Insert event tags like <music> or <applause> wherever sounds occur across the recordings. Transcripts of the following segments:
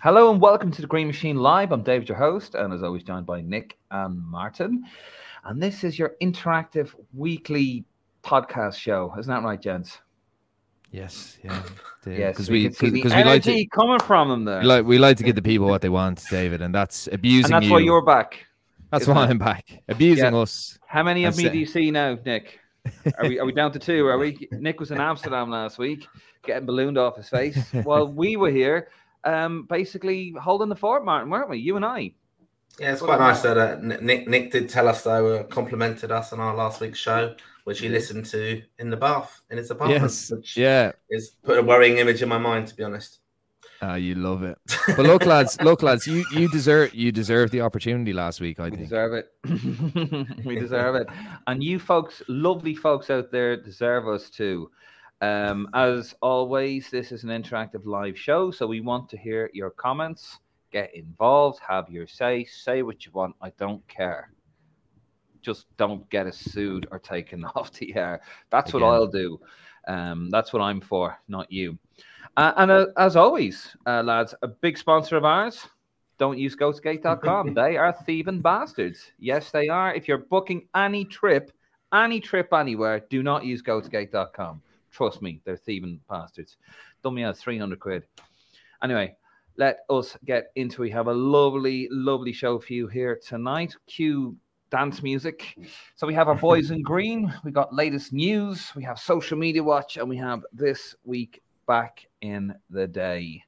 Hello and welcome to the Green Machine Live. I'm David, your host, and as always, joined by Nick and Martin. And this is your interactive weekly podcast show. Isn't that right, gents? Yes, yeah, Yes, because we, we can see the because we like to coming from them there. we like we like to give the people what they want, David, and that's abusing and that's you. why you're back. that's why it? I'm back, abusing Yeah. us. How many of me do you see now, Nick? Are we are we down to two? Are we? <laughs> Nick was in Amsterdam last week, getting ballooned off his face, while we were here, um, basically holding the fort, Martin, weren't we? You and I. Yeah, it's quite nice that uh, Nick Nick did tell us though, uh, complimented us on our last week's show, which he listened to in the bath in his apartment, Yes, which yeah, is put a worrying image in my mind, to be honest. Ah, you love it. <laughs> But look, lads, look, lads, you you deserve you deserve the opportunity last week. I We think. deserve it. <laughs> we deserve it. And you folks, lovely folks out there, deserve us too. Um, as always, this is an interactive live show, so we want to hear your comments. Get involved, have your say, say what you want. I don't care. Just don't get us sued or taken <laughs> off the air. That's what I'll do. Um, that's what I'm for, not you. Uh, and uh, as always, uh, lads, a big sponsor of ours, don't use gotogate.com. <laughs> they are thieving bastards. Yes, they are. If you're booking any trip, any trip anywhere, do not use gotogate.com. Trust me, they're thieving bastards. Done me out 300 quid. Anyway, let us get into We have a lovely, lovely show for you here tonight. Cue dance music. So we have our <laughs> boys in green. We got latest news. We have social media watch, and we have this week back in the day.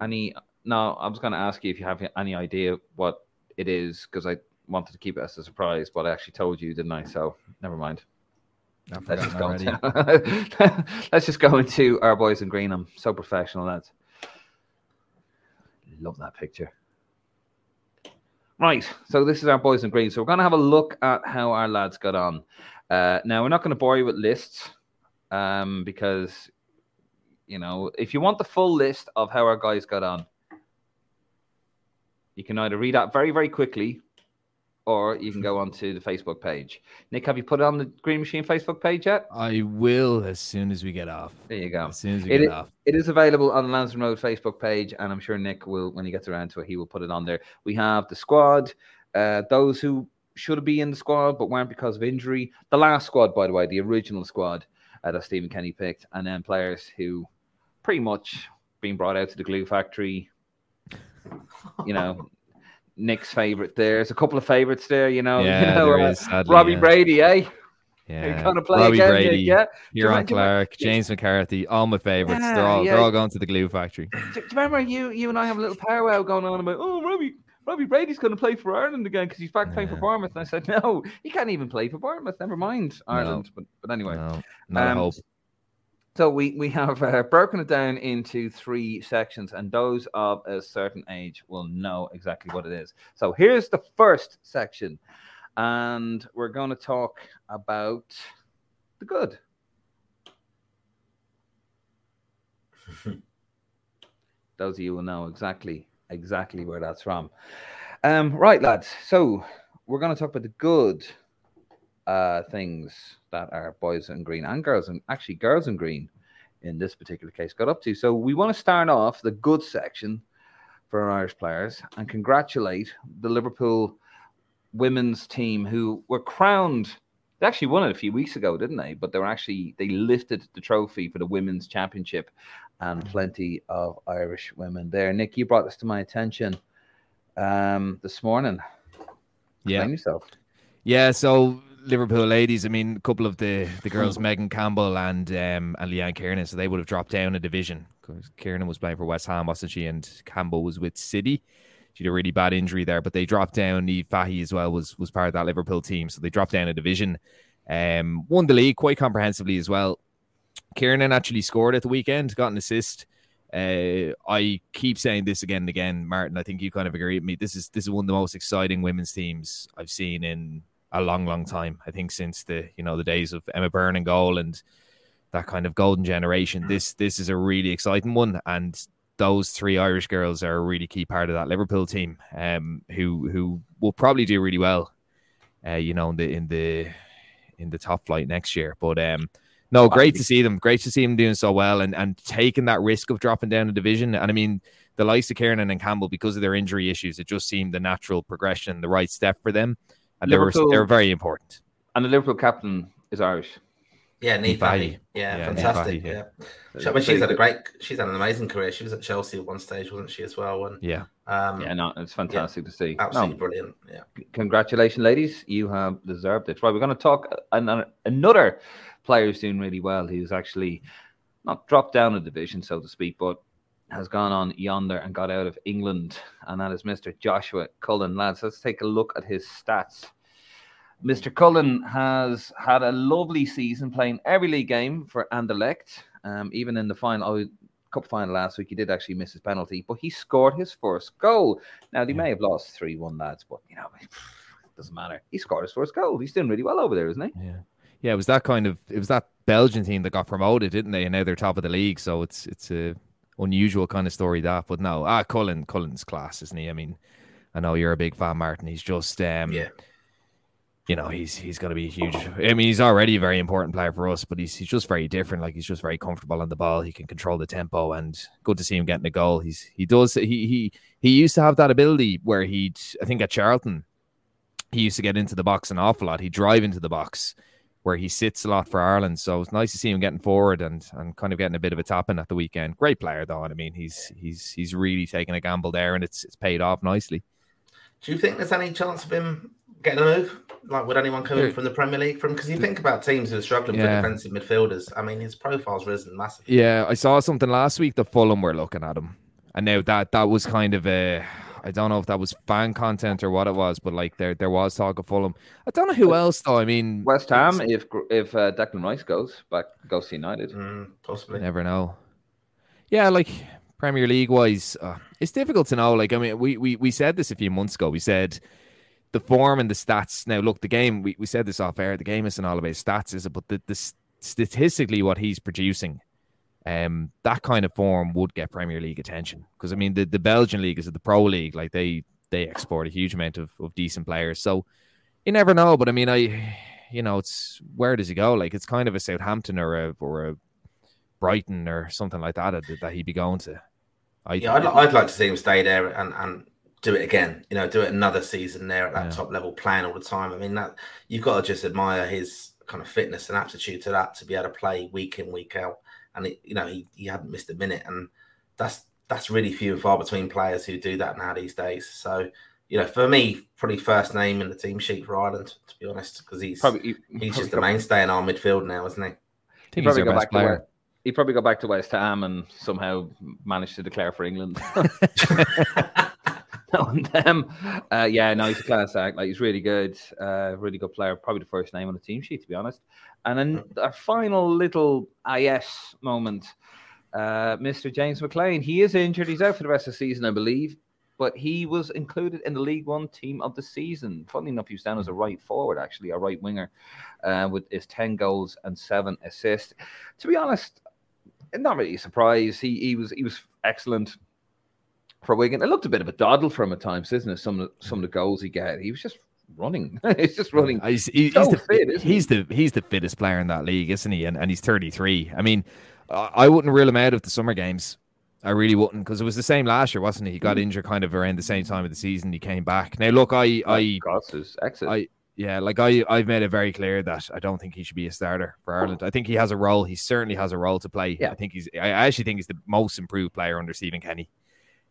Any no, I was going to ask you if you have any idea what it is because I wanted to keep it as a surprise, but I actually told you, didn't I? So never mind. Let's just, go into, <laughs> let's just go into our boys in green. I'm so professional, lads. Love that picture. Right, so this is our boys in green. So we're going to have a look at how our lads got on. Uh, now we're not going to bore you with lists um, because you know if you want the full list of how our guys got on, you can either read that very very quickly, or you can go onto the Facebook page. Nick, have you put it on the Green Machine Facebook page yet? I will as soon as we get off. There you go. As soon as we It get i- off. It is available on the Lansdowne Road Facebook page, and I'm sure Nick will, when he gets around to it, he will put it on there. We have the squad, uh, those who should be in the squad but weren't because of injury. The last squad, by the way, the original squad uh, that Stephen Kenny picked, and then players who pretty much been brought out to the glue factory. You know, Nick's favorite. there. There's a couple of favorites there. You know, <laughs> Yeah, you know, there uh, is, sadly, Robbie yeah. Brady, eh? Yeah, You're gonna play Robbie again, Brady, yeah? Ciaran you- do you- Clark, James McCarthy, all my favorites. they're all yeah. they're all going to the glue factory. Do, do you remember you you and I have a little powwow going on about oh Robbie Robbie Brady's going to play for Ireland again because he's back playing for Bournemouth and I said no he can't even play for Bournemouth never mind Ireland but but anyway No, not Um, hope. So we we have uh, broken it down into three sections and those of a certain age will know exactly what it is so here's the first section and we're going to talk about the good <laughs> those of you will know exactly exactly where that's from. Um, right, lads. So we're going to talk about the good uh, things that our boys in green and girls and actually girls in green in this particular case got up to. So we want to start off the good section for our Irish players and congratulate the Liverpool women's team who were crowned. They actually won it a few weeks ago, didn't they? But they were actually they lifted the trophy for the women's championship and plenty of Irish women there. Nick, you brought this to my attention um, this morning. Yeah, yourself. yeah. So Liverpool ladies, I mean, a couple of the the girls, Megan Campbell and um and Leanne Kiernan, so they would have dropped down a division because Kiernan was playing for West Ham, wasn't she? And Campbell was with City. She had a really bad injury there, but they dropped down. Niamh Fahey as well was was part of that Liverpool team, so they dropped down a division. Um, won the league quite comprehensively as well. Kiernan actually scored at the weekend, got an assist. Uh, I keep saying this again and again, Martin. I think you kind of agree with me. This is this is one of the most exciting women's teams I've seen in a long, long time. I think since the you know the days of Emma Byrne and goal and that kind of golden generation. This this is a really exciting one, and those three Irish girls are a really key part of that Liverpool team, um, who who will probably do really well, uh, you know, in the in the in the top flight next year. But um, no, great to see them. Great to see them doing so well and and taking that risk of dropping down a division. And I mean, the likes of Kiernan and Campbell, because of their injury issues, it just seemed the natural progression, the right step for them, and they were they were very important. And the Liverpool captain is Irish. Yeah, Niamh Yeah, yeah, fantastic. yeah. yeah. I mean, she's had a great, she's had an amazing career. She was at Chelsea at one stage, wasn't she, as well? And, yeah. Um, yeah, no, it's fantastic yeah, to see. Absolutely no, brilliant. Yeah. Congratulations, ladies. You have deserved it. Right, we're going to talk another player who's doing really well. He's actually not dropped down a division, so to speak, but has gone on yonder and got out of England, and that is Mr. Joshua Cullen. Lads, let's take a look at his stats. Mr. Cullen has had a lovely season playing every league game for Anderlecht. Um, even in the final, oh, cup final last week, he did actually miss his penalty, but he scored his first goal. Now they may have lost three one, lads, but you know <laughs> it doesn't matter. He scored his first goal. He's doing really well over there, isn't he? Yeah, yeah. It was that kind of it was that Belgian team that got promoted, didn't they? And now they're top of the league, so it's it's a unusual kind of story that. But no, ah, Cullen, Cullen's class, isn't he? I mean, I know you're a big fan, Martin. He's just um, yeah you know, he's he's going to be a huge. I mean, he's already a very important player for us, but he's he's just very different. Like he's just very comfortable on the ball. He can control the tempo, and good to see him getting a goal. He's he does he he he used to have that ability where he'd I think at Charlton he used to get into the box an awful lot. He'd drive into the box where he sits a lot for Ireland. So it's nice to see him getting forward and and kind of getting a bit of a tap in at the weekend. Great player though, and I mean he's he's he's really taken a gamble there, and it's it's paid off nicely. Do you think there's any chance of him getting a move? Like, would anyone come in from the Premier League? From because you think about teams who are struggling yeah. with defensive midfielders. I mean, his profile's risen massively. Yeah, I saw something last week. The Fulham were looking at him, and now that that was kind of a. I don't know if that was fan content or what it was, but like there there was talk of Fulham. I don't know who else though. I mean, West Ham if if uh, Declan Rice goes back goes to United, mm, possibly. Never know. Yeah, like Premier League wise, uh, it's difficult to know. Like I mean, we we we said this a few months ago. We said the form and the stats. Now, look, the game, we, we said this off air, the game isn't all about stats, is it? But the, the statistically, what he's producing, um, that kind of form would get Premier League attention. Because, I mean, the, the Belgian league is the Pro League, like they they export a huge amount of, of decent players. So you never know. But I mean, I, you know, it's where does he go? Like, it's kind of a Southampton or a, or a Brighton or something like that that, that he'd be going to. I, yeah, I'd, I'd like to see him stay there and, and do it again. You know, do it another season there at that yeah. top level, playing all the time. I mean, that you've got to just admire his kind of fitness and aptitude to that to be able to play week in, week out. And it, you know, he, he hadn't missed a minute, and that's that's really few and far between players who do that now these days. So, you know, for me, probably first name in the team sheet for Ireland, to be honest, because he's probably, he, he's just the mainstay in our midfield now, isn't he? He probably go back player. to he probably go back to West Ham and somehow managed to declare for England. <laughs> on them. Uh, yeah, no, he's a class act. Like he's really good, uh, really good player. Probably the first name on the team sheet, to be honest. And then our final little IS moment, uh, Mr. James McClean. He is injured. He's out for the rest of the season, I believe. But he was included in the League One team of the season. Funnily enough, he was down as a right forward, actually, a right winger, uh, with his ten goals and seven assists. To be honest, not really a surprise. He he was he was excellent for Wigan. It looked a bit of a doddle for him at times, isn't it? Some of the, some of the goals he got, he was just running. <laughs> he's just running. He's, he's, so the, fit, he's the he's the fittest player in that league, isn't he? And and he's 33. I mean, I wouldn't rule him out of the summer games. I really wouldn't because it was the same last year, wasn't he? He got mm. injured kind of around the same time of the season. He came back. Now, look, I, I, exit. I, yeah, like I, I've made it very clear that I don't think he should be a starter for Ireland. I think he has a role. He certainly has a role to play. Yeah. I think he's. I actually think he's the most improved player under Stephen Kenny.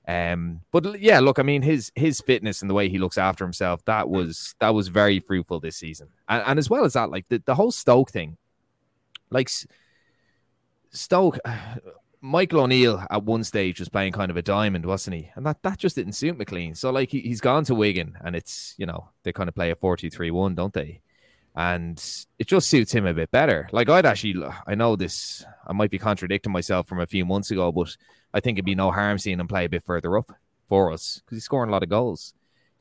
Um, but yeah, look, I mean, his his fitness and the way he looks after himself that was that was very fruitful this season, and, and as well as that, like the, the whole Stoke thing, like Stoke, <sighs> Michael O'Neill at one stage was playing kind of a diamond, wasn't he? And that that just didn't suit McClean. So like he, he's gone to Wigan, and it's you know they kind of play a 4-2-3-1, don't they? And it just suits him a bit better. Like I'd actually, I know this, I might be contradicting myself from a few months ago, but I think it'd be no harm seeing him play a bit further up for us because he's scoring a lot of goals.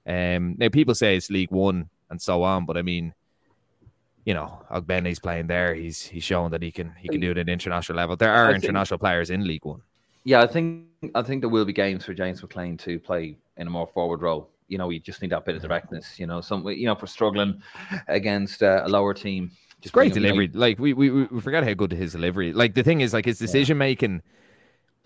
Um, now people say it's League One and so on, but I mean, you know, Ogbene's playing there. He's he's shown that he can he can do it at an international level. There are international players in League One. Yeah, I think I think there will be games for James McClean to play in a more forward role. You know, you just need that bit of directness. You know, some you know for struggling against uh, a lower team. Just great delivery. Like we, we we forgot how good his delivery. Like the thing is, like his decision making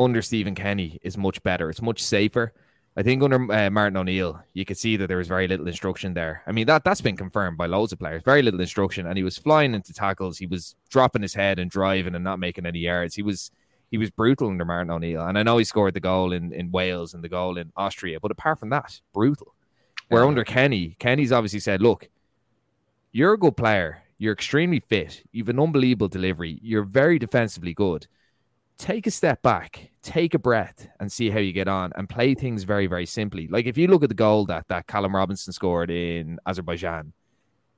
under Stephen Kenny is much better. It's much safer. I think under uh, Martin O'Neill, you could see that there was very little instruction there. I mean, that that's been confirmed by loads of players. Very little instruction, and he was flying into tackles. He was dropping his head and driving and not making any yards. He was he was brutal under Martin O'Neill, and I know he scored the goal in, in Wales and the goal in Austria, but apart from that, brutal. Where under Kenny, Kenny's obviously said, "Look, you're a good player. You're extremely fit. You've an unbelievable delivery. You're very defensively good." Take a step back, take a breath, and see how you get on, and play things very, very simply. Like if you look at the goal that that Callum Robinson scored in Azerbaijan,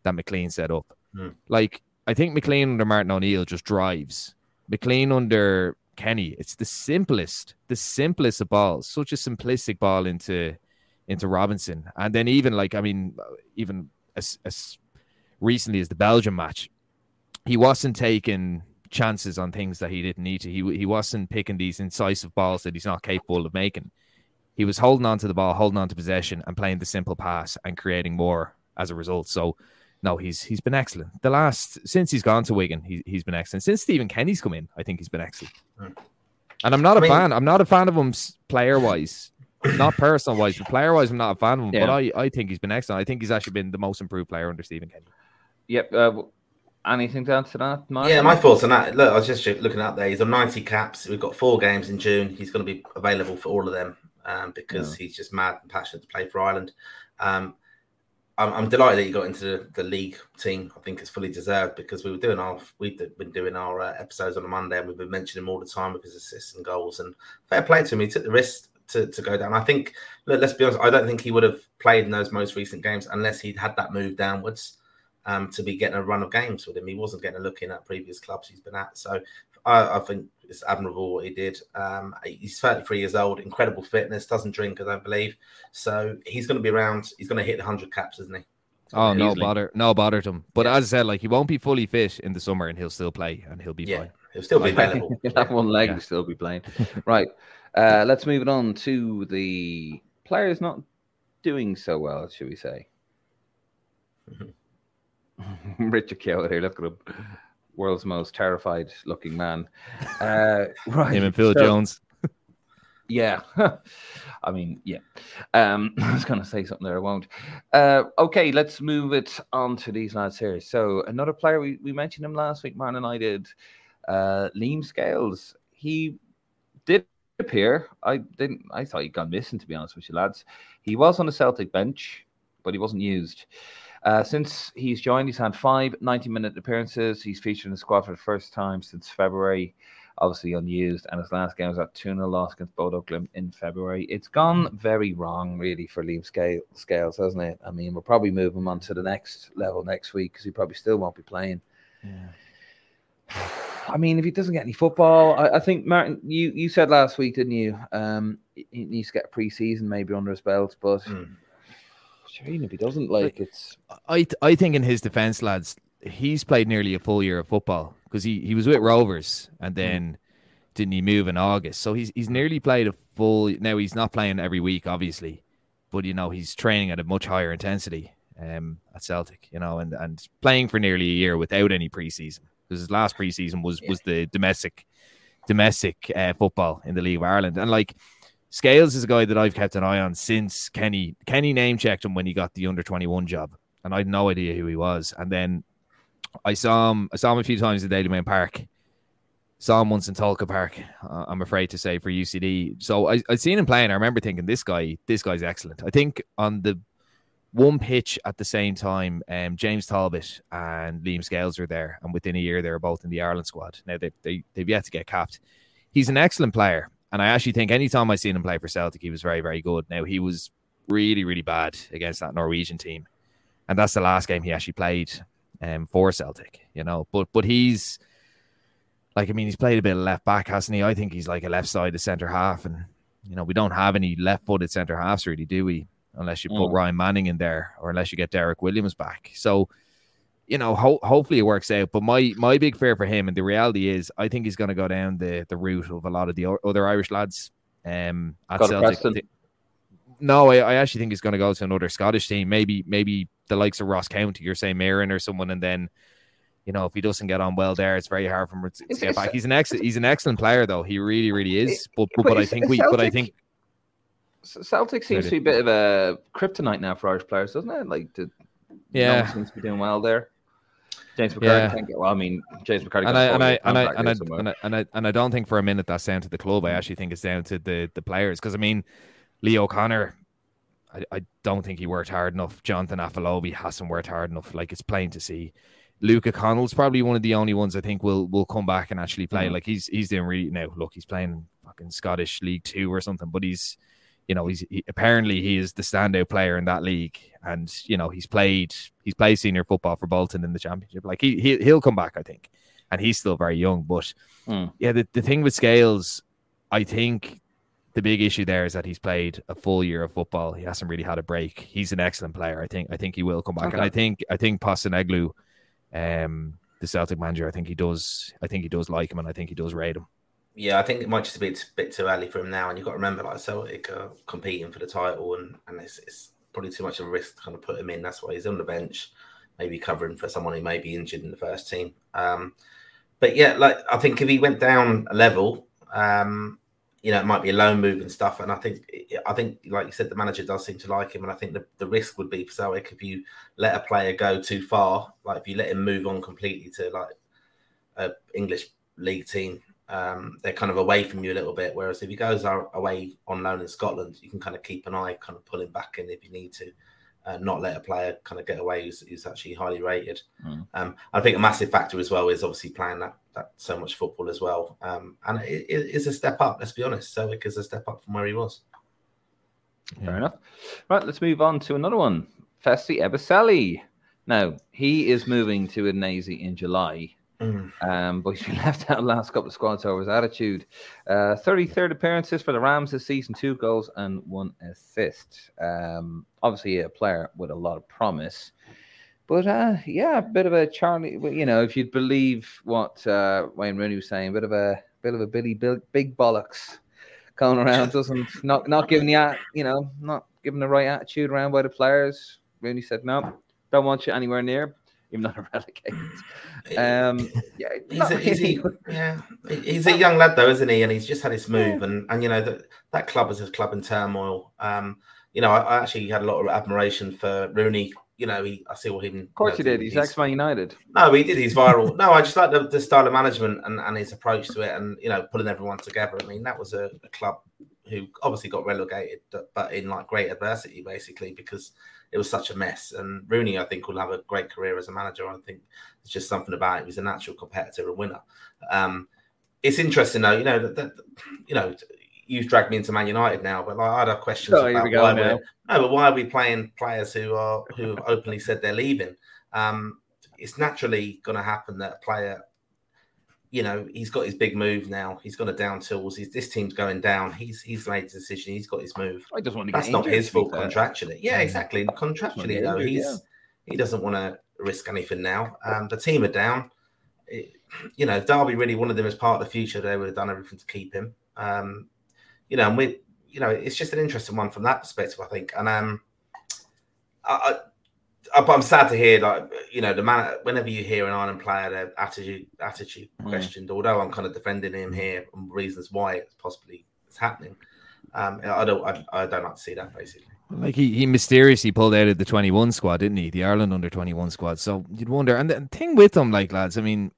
that McClean set up. Mm. Like I think McClean under Martin O'Neill just drives. McClean under Kenny, it's the simplest, the simplest of balls. Such a simplistic ball into into Robinson, and then even like I mean, even as, as recently as the Belgium match, he wasn't taking chances on things that he didn't need to. He he wasn't picking these incisive balls that he's not capable of making. He was holding on to the ball, holding on to possession, and playing the simple pass and creating more as a result. So, no, he's he's been excellent. The last since he's gone to Wigan, he, he's been excellent. Since Stephen Kenny's come in, I think he's been excellent. And I'm not I a mean, fan. I'm not a fan of him player wise, not personal wise, but player wise, I'm not a fan of him. Yeah. But I, I think he's been excellent. I think he's actually been the most improved player under Stephen Kenny. Yep. Uh, Anything to add to that, Mark? Yeah, my thoughts on that. Look, I was just looking up there. He's on 90 caps. We've got four games in June. He's going to be available for all of them um, because yeah. he's just mad and passionate to play for Ireland. Um, I'm, I'm, delighted that he got into the, the, league team. I think it's fully deserved because we were doing our we've been doing our uh, episodes on a Monday and we've been mentioning him all the time with his assists and goals. And fair play to him. He took the risk to, to go down. I think. Look, let's be honest. I don't think he would have played in those most recent games unless he'd had that move downwards um, to be getting a run of games with him. He wasn't getting a look in at previous clubs he's been at. So I, I think it's admirable what he did. Um, he's 33 years old, incredible fitness, doesn't drink, I don't believe. So he's going to be around. He's going to hit 100 caps, isn't he? Oh no bother, no bother to him. But yeah. as I said, like he won't be fully fit in the summer, and he'll still play, and he'll be yeah, fine. He'll still be <laughs> available. he'll have one leg, yeah. still be playing. <laughs> right. Uh, let's move it on to the players not doing so well, should we say? Mm-hmm. <laughs> Richard here, look at him. World's most terrified looking man. Uh, <laughs> right. Him and Phil so, Jones. <laughs> yeah. I mean, yeah. Um, I was going to say something there, I won't. Uh, okay, let's move it on to these lads here. So, another player, we, we mentioned him last week, Man and I did. Uh, Liam Scales. He did appear. I didn't, I thought he'd gone missing, to be honest with you, lads. He was on the Celtic bench, but he wasn't used. Uh, since he's joined, he's had five 90 minute appearances. He's featured in the squad for the first time since February, obviously unused. And his last game was at 2 0 loss against Bodo Glimt in February. It's gone very wrong, really, for Liam Scales, hasn't it? I mean, we'll probably move him on to the next level next week because he probably still won't be playing. Yeah. <sighs> I mean, if he doesn't get any football, I, I, think Martin, you you said last week, didn't you? Um, he needs to get a preseason maybe under his belt, but mm if he doesn't like it's. I I think in his defence, lads, he's played nearly a full year of football because he, he was with Rovers and hmm. then mm. didn't he move in August? So he's he's nearly played a full. Now he's not playing every week, obviously, but you know he's training at a much higher intensity um, at Celtic. You know, and and playing for nearly a year without any preseason because his last preseason was yeah. was the domestic domestic uh, football in the League of Ireland and like Scales is a guy that I've kept an eye on since Kenny Kenny name checked him when he got the under 21 job, and I had no idea who he was. And then I saw him I saw him a few times in Dalymount Park. Saw him once in Tolka Park, uh, I'm afraid to say, for UCD. So I, I'd seen him playing. I remember thinking, this guy, this guy's excellent. I think on the one pitch at the same time, um, James Talbot and Liam Scales were there, and within a year they were both in the Ireland squad. Now they, they they've yet to get capped. He's an excellent player, and I actually think anytime I seen him play for Celtic, he was very, very good. Now he was really, really bad against that Norwegian team. And that's the last game he actually played um, for Celtic, you know. But but he's like I mean, he's played a bit of left back, hasn't he? I think he's like a left side of centre half, and you know, we don't have any left footed centre halves really, do we? Unless you put mm. Ryan Manning in there, or unless you get Derrick Williams back. So you know, ho- hopefully it works out. But my my big fear for him, and the reality is, I think he's going to go down the the route of a lot of the other Irish lads. Um, at Celtic. No, I, I actually think he's going to go to another Scottish team. Maybe maybe the likes of Ross County or St Mirren or someone, and then you know, if he doesn't get on well there, it's very hard for him to, to get back. He's an excellent, he's an excellent player, though. He really, really is. But but, but I think we, but I think Celtic seems to be a bit of a kryptonite now for Irish players, doesn't it? Like, the, yeah, no seems to be doing well there. James McCarthy yeah. can't get well. I mean, James McCarthy. And I and I and I and I, and I and I and I don't think for a minute that's down to the club. I actually think it's down to the the players because I mean, Lee O'Connor. I, I don't think he worked hard enough. Jonathan Afolabi hasn't worked hard enough. Like it's plain to see. Luca Connell's probably one of the only ones I think will will come back and actually play. Mm-hmm. Like he's he's doing really now. Look, he's playing fucking Scottish League Two or something, but he's you know he's he, apparently he is the standout player in that league, and you know he's played he's played senior football for Bolton in the championship. Like he, he he'll come back, I think, and he's still very young. But mm. yeah, the the thing with Scales, I think the big issue there is that he's played a full year of football. He hasn't really had a break. He's an excellent player. I think. I think he will come back, okay. and I think I think Postecoglou, um, the Celtic manager, I think he does. I think he does like him, and I think he does rate him yeah, I think it might just be a bit too early for him now. And you've got to remember, like Celtic are competing for the title, and, and it's, it's probably too much of a risk to kind of put him in. That's why he's on the bench, maybe covering for someone who may be injured in the first team. Um, but yeah, like I think if he went down a level, um, you know, it might be a loan move and stuff. And I think, I think, like you said, the manager does seem to like him. And I think the, the risk would be for Celtic if you let a player go too far, like if you let him move on completely to like a English league team um, they're kind of away from you a little bit. Whereas if he goes away on loan in Scotland, you can kind of keep an eye, kind of pull him back in if you need to, uh, not let a player kind of get away who's, who's actually highly rated. Mm. Um, I think a massive factor as well is obviously playing that, that so much football as well. Um, and it, it is a step up, let's be honest. Celtic is a step up from where he was. Fair enough. Right, let's move on to another one. Festy Ebosele. Now, he is moving to Udinese in July. Mm. Um, but <laughs> he's been left out last couple of squads over his attitude. Uh, 33rd appearances for the Rams this season, two goals and one assist. Um, obviously, a player with a lot of promise. But uh, yeah, a bit of a Charlie. You know, if you'd believe what uh, Wayne Rooney was saying, a bit of a bit of a Billy Big Bollocks going around, <laughs> doesn't not not giving the you know not giving the right attitude around by the players. Rooney said no, don't want you anywhere near even though they're <laughs> relegated. Um, <laughs> yeah, he's a, he's a, yeah, he's a young lad though, isn't he? And he's just had his move, yeah. and and you know that that club is a club in turmoil. Um, you know, I, I, actually had a lot of admiration for Rooney. You know, he I saw him. Of course, you know, he did. He's, ex Man United. No, he did. He's viral. no, I just like the, the, style of management and, and his approach to it, and you know, pulling everyone together. I mean, that was a, a club who obviously got relegated, but in like great adversity, basically, because it was such a mess. And Rooney, I think, will have a great career as a manager. I think it's just something about it. He's a natural competitor and winner. Um, it's interesting though, you know, that, that, you know, you've dragged me into Man United now, but like, I'd have questions oh, about why we're, no, but why are we playing players who are who have openly said they're leaving? Um, it's naturally going to happen that a player you know, he's got his big move now. He's got a down tools. He's, this team's going down. He's he's made a decision. He's got his move. I just want to That's not his fault contractually. Yeah, exactly. Contractually, though, injured, he's yeah. he doesn't want to risk anything now. Um, the team are down. It, you know, Derby really wanted him as part of the future. They would have done everything to keep him. Um, you know, and we, you know, it's just an interesting one from that perspective, I think. And um, I, I'm sad to hear, like you know, the man. Whenever you hear an Ireland player, their attitude attitude mm. questioned. Although I'm kind of defending him here on reasons why it's possibly it's happening. Um, I don't, I, I don't like to see that basically. Like he, he mysteriously pulled out of the 21 squad, didn't he? The Ireland under 21 squad. So you'd wonder. And the thing with him, like lads, I mean,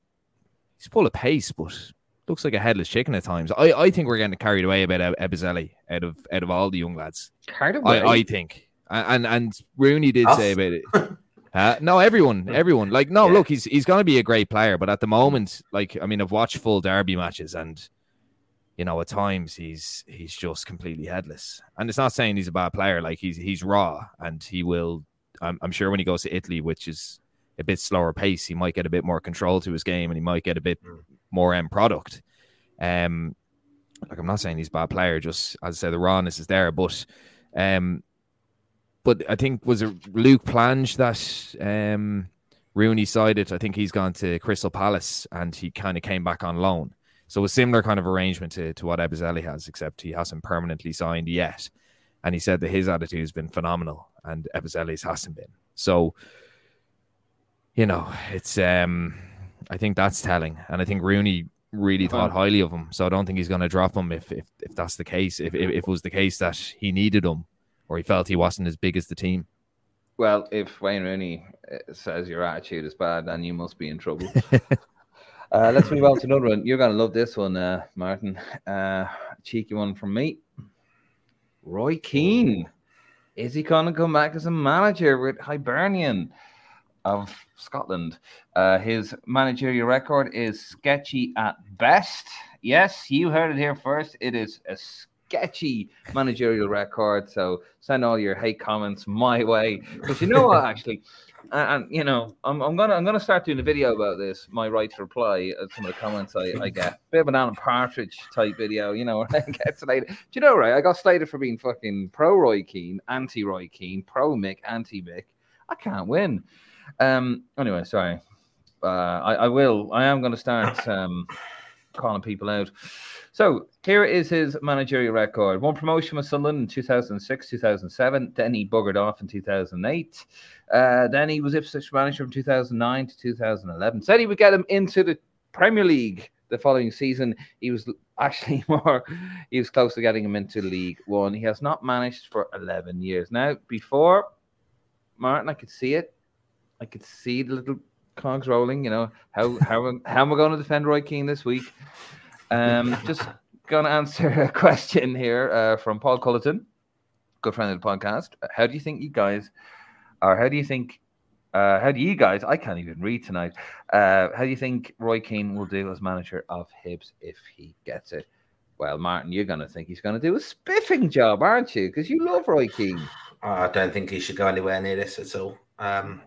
he's full of pace, but looks like a headless chicken at times. I, I think we're getting carried away about Ebosele out of out of all the young lads. Carried away. I, I think and and Rooney did Us? say about it. <laughs> Uh, no, everyone, everyone. Like, no, yeah. look, he's he's going to be a great player, but at the moment, like, I mean, I've watched full derby matches, and you know, at times he's he's just completely headless. And it's not saying he's a bad player. Like, he's he's raw, and he will. I'm, I'm sure when he goes to Italy, which is a bit slower pace, he might get a bit more control to his game, and he might get a bit mm. More end product. Um, like I'm not saying he's a bad player. Just as I said, the rawness is there, but um, but I think was it Luke Plange that um, Rooney sided. I think he's gone to Crystal Palace and he kind of came back on loan. So a similar kind of arrangement to, to what Ebosele has, except he hasn't permanently signed yet. And he said that his attitude has been phenomenal and Ebosele's hasn't been. So, you know, it's um I think that's telling, and I think Rooney really thought highly of him. So I don't think he's going to drop him if, if if that's the case. If, if if it was the case that he needed him or he felt he wasn't as big as the team. Well, if Wayne Rooney uh, says your attitude is bad, then you must be in trouble. <laughs> uh, let's move on to another one. You're going to love this one, uh, Martin. Uh, cheeky one from me. Roy Keane. Is he going to come back as a manager with Hibernian of Scotland? Uh, his managerial record is sketchy at best. Yes, you heard it here first. It is a sketchy managerial record. So send all your hate comments my way. But you know what, <laughs> actually, and, and, you know, I'm, I'm gonna I'm gonna start doing a video about this. My right to reply at some of the comments I, I get. <laughs> Bit of an Alan Partridge type video, you know, <laughs> I get slated. Do you know, right? I got slated for being fucking pro Roy Keane, anti Roy Keane, pro Mick, anti Mick. I can't win. Um. Anyway, sorry. Uh, I, I will. I am going to start <laughs> um calling people out. So here is his managerial record. One promotion with Sunderland in 2006, 2007. Then he buggered off in 2008. Uh, then he was Ipswich manager from 2009 to 2011. Said he would get him into the Premier League the following season. He was actually <laughs> more, he was close to getting him into League One. He has not managed for 11 years. Now, before Martin, I could see it. I could see the little cogs rolling. You know how how how am I going to defend Roy Keane this week? Um, <laughs> just going to answer a question here uh, from Paul Culleton, good friend of the podcast. How do you think you guys, or how do you think, uh, how do you guys? I can't even read tonight. Uh, how do you think Roy Keane will do as manager of Hibs if he gets it? Well, Martin, you're going to think he's going to do a spiffing job, aren't you? Because you love Roy Keane. <sighs> I don't think he should go anywhere near this at all. Um,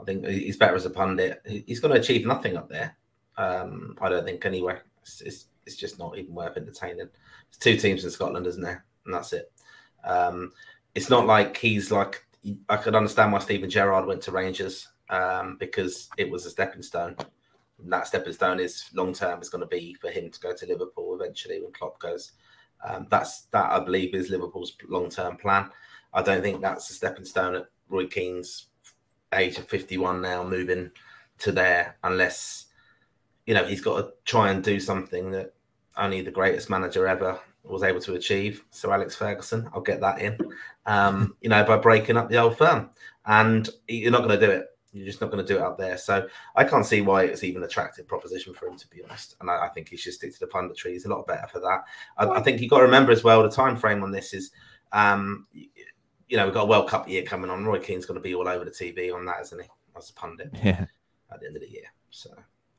I think he's better as a pundit. He's going to achieve nothing up there. Um, I don't think anyway. It's, it's, it's, just not even worth entertaining. Two teams in Scotland, isn't there? And that's it. Um, it's not like he's like. I could understand why Steven Gerrard went to Rangers um, because it was a stepping stone. And that stepping stone is long term is going to be for him to go to Liverpool eventually when Klopp goes. Um, that's that I believe is Liverpool's long term plan. I don't think that's a stepping stone at Roy Keane's age of 51 now, moving to there, unless, you know, he's got to try and do something that only the greatest manager ever was able to achieve. So Alex Ferguson, I'll get that in, um, <laughs> you know, by breaking up the old firm. And you're not going to do it. You're just not going to do it out there. So I can't see why it's even an attractive proposition for him, to be honest. And I, I think he should stick to the punditry. He's a lot better for that. I, I think you've got to remember as well the time frame on this is um, you know, we've got a World Cup year coming on. Roy Keane's going to be all over the TV on that, isn't he? As a pundit. Yeah. At the end of the year. So.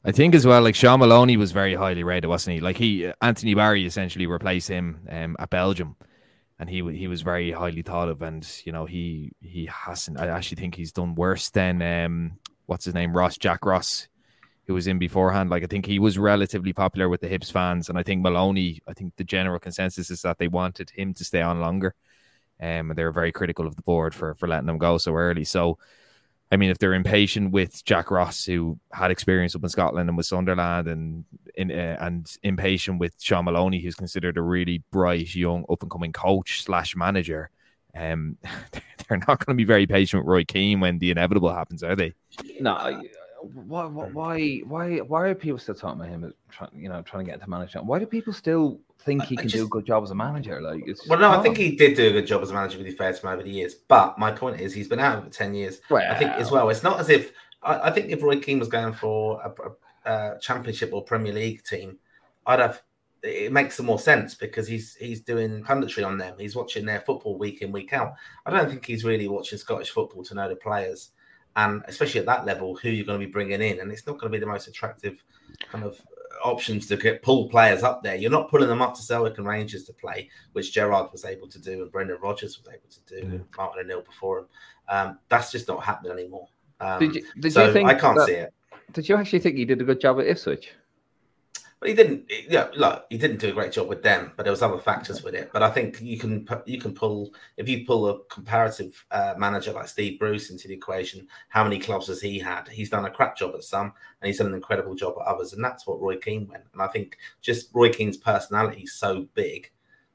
I think as well, like Shaun Maloney was very highly rated, wasn't he? Like he, Anthony Barry essentially replaced him um, at Belgium, and he he was very highly thought of. And you know, he he hasn't. I actually think he's done worse than um, what's his name, Ross Jack Ross, who was in beforehand. Like I think he was relatively popular with the Hibs fans, and I think Maloney. I think the general consensus is that they wanted him to stay on longer um, and they were very critical of the board for for letting them go so early. So, I mean, if they're impatient with Jack Ross, who had experience up in Scotland and with Sunderland, and in, uh, and impatient with Shaun Maloney, who's considered a really bright, young, up and coming coach slash manager, um, <laughs> they're not going to be very patient with Roy Keane when the inevitable happens, are they? No, why, why, why, why are people still talking about him? Trying, you know, trying to get into management. Why do people still think he can just, do a good job as a manager? Like, it's well, no, I think he did do a good job as a manager with the fair over the years. But my point is, he's been out for ten years. Well, I think as well. It's not as if I, I think if Roy Keane was going for a, a, a, Championship or Premier League team, I'd have. It makes some more sense because he's he's doing punditry on them. He's watching their football week in week out. I don't think he's really watching Scottish football to know the players and especially at that level, who you're going to be bringing in, and it's not going to be the most attractive kind of options to get pull players up there. You're not pulling them up to Celtic and Rangers to play, which Gerrard was able to do and Brendan Rodgers was able to do, mm. and Martin O'Neill before him. Um, that's just not happening anymore. Um, did you, did so you think I can't that, see it. Did you actually think he did a good job at Ipswich? But he didn't. Yeah, look, he didn't do a great job with them, but there was other factors with it. But I think you can you can pull if you pull a comparative uh, manager like Steve Bruce into the equation. How many clubs has he had? He's done a crap job at some, and he's done an incredible job at others, and that's what Roy Keane went. And I think just Roy Keane's personality is so big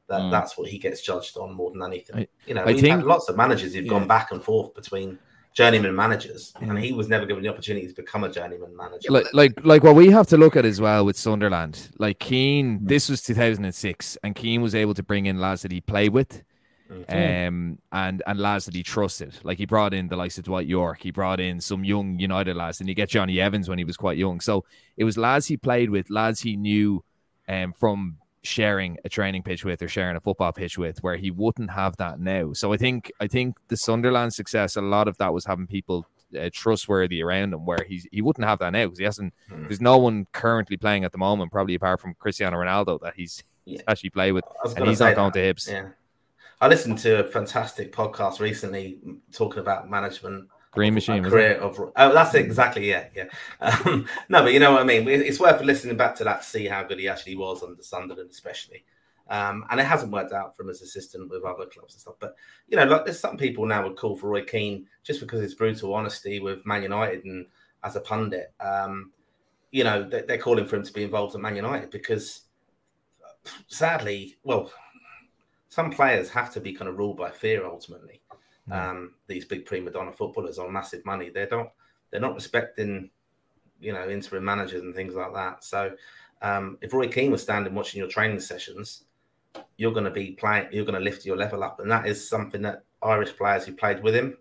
that mm. that's what he gets judged on more than anything. I, you know, I we've think... had lots of managers who've yeah. gone back and forth between journeyman managers, and he was never given the opportunity to become a journeyman manager. Like, like, like what we have to look at as well with Sunderland. Like Keane, mm. this was 2006, and Keane was able to bring in lads that he played with, mm. um, and and lads that he trusted. Like he brought in the likes of Dwight Yorke, he brought in some young United lads, and he get Jonny Evans when he was quite young. So it was lads he played with, lads he knew, um, from sharing a training pitch with or sharing a football pitch with where he wouldn't have that now. So I think I think the Sunderland success a lot of that was having people uh, trustworthy around him where he's he wouldn't have that now because he hasn't hmm. there's no one currently playing at the moment probably apart from Cristiano Ronaldo that he's, yeah. actually played with and he's not going to Hibs. Yeah. I listened to a fantastic podcast recently talking about management Green Machine. Career of oh, that's exactly yeah, yeah. Um, <laughs> no, but you know what I mean. It's worth listening back to that to see how good he actually was under Sunderland, especially. Um, and it hasn't worked out for him as assistant with other clubs and stuff. But you know, like there's some people now would call for Roy Keane just because his brutal honesty with Man United and as a pundit. Um, you know, they, they're calling for him to be involved at Man United because, sadly, well, some players have to be kind of ruled by fear ultimately um, these big prima donna footballers on massive money. They don't they're not respecting you know interim managers and things like that. So um, if Roy Keane was standing watching your training sessions, you're going to be playing. You're going to lift your level up, and that is something that Irish players who played with him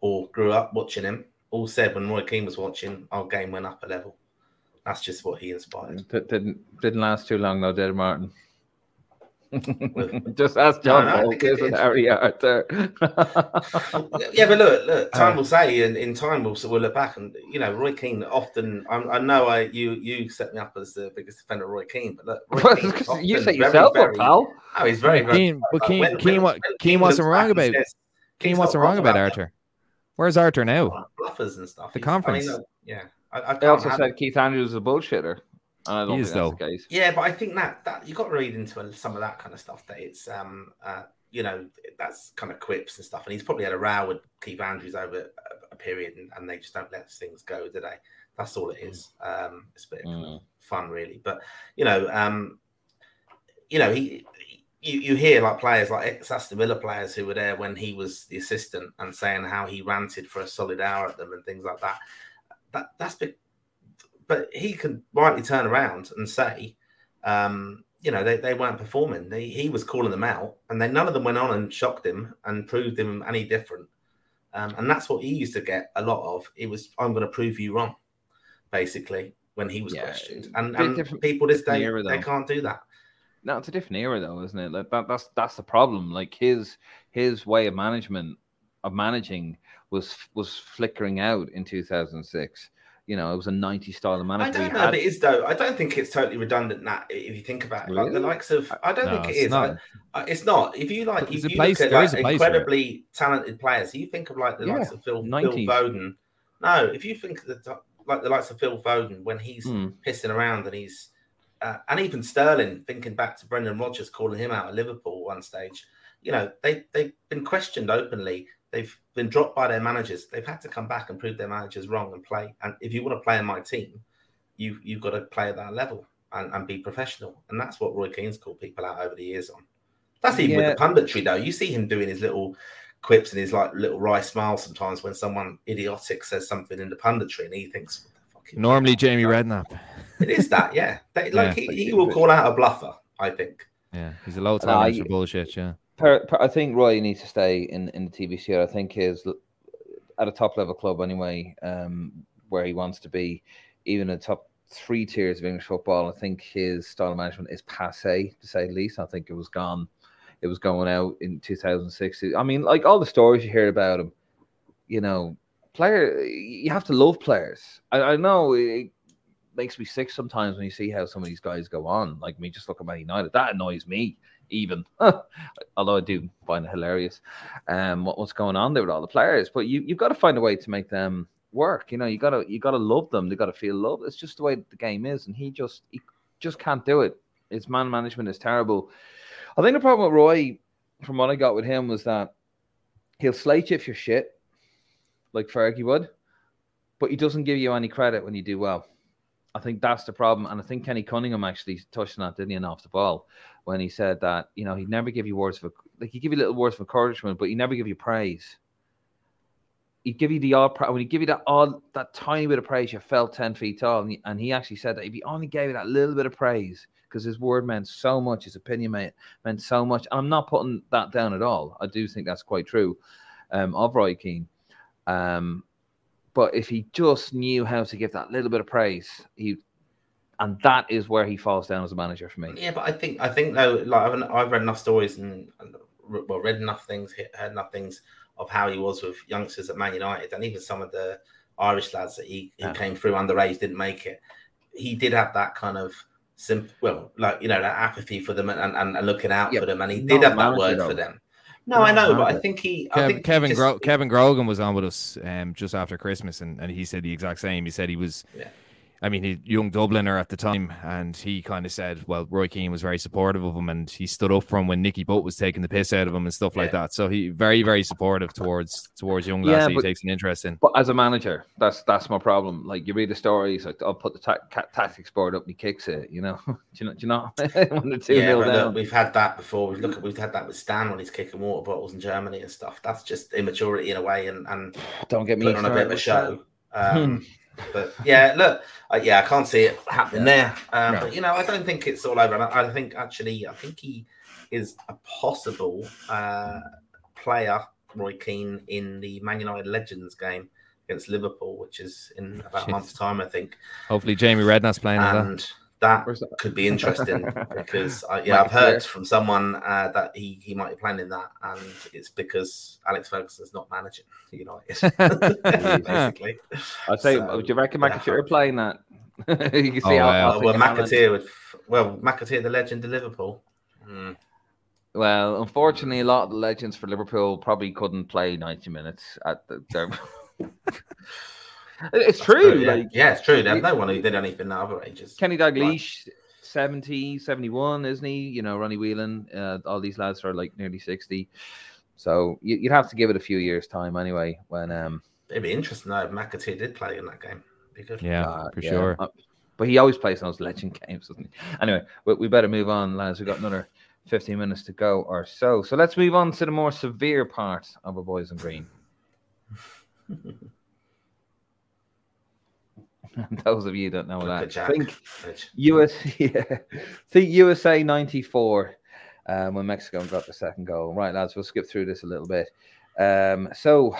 or grew up watching him all said when Roy Keane was watching. Our game went up a level. That's just what he inspired. It didn't didn't last too long though, did Martin? Just ask John no, no, Paul Harry Arter. yeah, but look, look, time uh, will say, and in time we'll we'll look back, and you know, Roy Keane often. I, I know I you you set me up as the biggest defender of Roy Keane, but look, <laughs> you set yourself very, up, pal. Oh, he's very, very Keane, but Keane, when, Keane, when, Keane, Keane wasn't wrong about. Says, Keane wasn't wrong about Arter. Where's Arter now? Bluffers and stuff. The he's, conference. I mean, yeah. I, I also said Keith Andrews is a bullshitter. I don't he is, though. Yeah, but I think that that you got to read into some of that kind of stuff. That it's um uh, you know that's kind of quips and stuff. And he's probably had a row with Keith Andrews over a, a period, and, and, they just don't let things go, do they? That's all it is. Mm. Um, it's a bit mm. fun, really. But you know, um, you know, he, you, you hear like players like ex Aston Villa players who were there when he was the assistant and saying how he ranted for a solid hour at them and things like that. That that's been but he can rightly turn around and say, um, you know, they, they weren't performing. They, he was calling them out, and then none of them went on and shocked him and proved him any different. Um, and that's what he used to get a lot of. It was, I'm going to prove you wrong, basically, when he was yeah, questioned. And, and people this day, era, they can't do that. No, it's a different era, though, isn't it? Like that, that's that's the problem. Like his his way of management of managing was was flickering out in 2006 you know, it was a 90 style of management. I don't know had... if it is though. I don't think it's totally redundant that if you think about it, really? like the likes of I don't no, think it is. Not. I, it's not. If you like, if you place, look at like incredibly talented players, you think of like the yeah, likes of Phil, Phil Foden. No, if you think of the like the likes of Phil Foden when he's mm. pissing around and he's uh, and even Sterling, thinking back to Brendan Rodgers calling him out at Liverpool one stage, you know, they they've been questioned openly They've been dropped by their managers. They've had to come back and prove their managers wrong and play. And if you want to play in my team, you you've got to play at that level and, and be professional. And that's what Roy Keane's called people out over the years on. That's even yeah. with the punditry though. You see him doing his little quips and his like little wry smile sometimes when someone idiotic says something in the punditry and he thinks normally Jamie Redknapp. It is that, yeah. <laughs> They, like yeah. He, he will call out a bluffer, I think. Yeah, he's a low tolerance uh, for bullshit, yeah. Per, per, I think Roy needs to stay in, in the TVC. I think his at a top level club anyway, um, where he wants to be, even in the top three tiers of English football. I think his style of management is passe to say the least. I think it was gone. It was going out in 2006. I mean, like all the stories you hear about him, you know, player. You have to love players. I, I know it makes me sick sometimes when you see how some of these guys go on. Like me, just look at Man United. That annoys me even. <laughs> Although I do find it hilarious, um, what, what's going on there with all the players. But you you've got to find a way to make them work. You know, you gotta you gotta love them. They gotta feel love. It's just the way the game is, and he just he just can't do it. His man management is terrible. I think the problem with Roy, from what I got with him, was that he'll slate you if you're shit, like Fergie would, but he doesn't give you any credit when you do well. I think that's the problem. And I think Kenny Cunningham actually touched on that, didn't he, And off the ball when he said that, you know, he'd never give you words of, like, he'd give you little words of encouragement, but he never give you praise. he'd give you the odd when he'd give you that odd that tiny bit of praise, you felt ten feet tall, and he, and he actually said that if he only gave you that little bit of praise, because his word meant so much, his opinion meant, meant so much. And I'm not putting that down at all. I do think that's quite true um, of Roy Keane. Um, but if he just knew how to give that little bit of praise, he and that is where he falls down as a manager for me. Yeah, but I think I think though, like I've, I've read enough stories and, well, read enough things, heard enough things of how he was with youngsters at Man United, and even some of the Irish lads that he, he yeah. came through underage didn't make it. He did have that kind of simple, well, like you know, that apathy for them and, and, and looking out for them, and he did have that word though. for them. No, I know, but I think he. Kev, I think Kevin just, Gro- Kevin Grogan was on with us um, just after Christmas, and, and he said the exact same. He said he was. Yeah. I mean, he young Dubliner at the time, and he kind of said, "Well, Roy Keane was very supportive of him, and he stood up for him when Nicky Butt was taking the piss out of him and stuff like that." So he very, very supportive towards towards young lads. Yeah, he takes an interest in. But as a manager, that's that's my problem. Like you read the stories, like I'll put the ta- tactics board up and he kicks it. You know, <laughs> do you know? Do you know? <laughs> when the two yeah, nil down. Look, we've had that before. We've look at we've had that with Stan when he's kicking water bottles in Germany and stuff. That's just immaturity in a way, and and don't get me on a bit of a show. Um, but yeah, look, uh, yeah, I can't see it happening yeah. there. Um, no. But you know, I don't think it's all over. I, I, think actually, I think he is a possible uh, player, Roy Keane, in the Man United Legends game against Liverpool, which is in about a month's time, I think. Hopefully, Jamie Redknapp's playing. And that, that, could be interesting <laughs> because uh, yeah, I've heard from someone uh, that he, he might be playing in that, and it's because Alex Ferguson's not managing United. <laughs> <laughs> basically, I'd say, so, would you reckon McAteer yeah. playing that? you can see oh, how, how well McAteer would. Well, McAteer, the legend of Liverpool. Hmm. Well, unfortunately, a lot of the legends for Liverpool probably couldn't play ninety minutes at the. It's true. true yeah. Like, yeah, it's true. There's no one who did anything the other ages. Kenny Dalglish, 70, 71, isn't he? You know, Ronnie Whelan, uh, all these lads are like nearly 60. So you, would have to give it a few years' time anyway. When um, It'd be interesting though if McAteer did play in that game. Because, yeah, uh, for yeah. sure. Uh, but he always plays those legend games, doesn't he? Anyway, we, we better move on, lads. We've got another 15 minutes to go or so. So let's move on to the more severe part of a boys in green. <laughs> <laughs> Those of you don't know that, think US, <laughs> yeah, think USA '94 um, when Mexico got the second goal. Right, lads, we'll skip through this a little bit. Um, so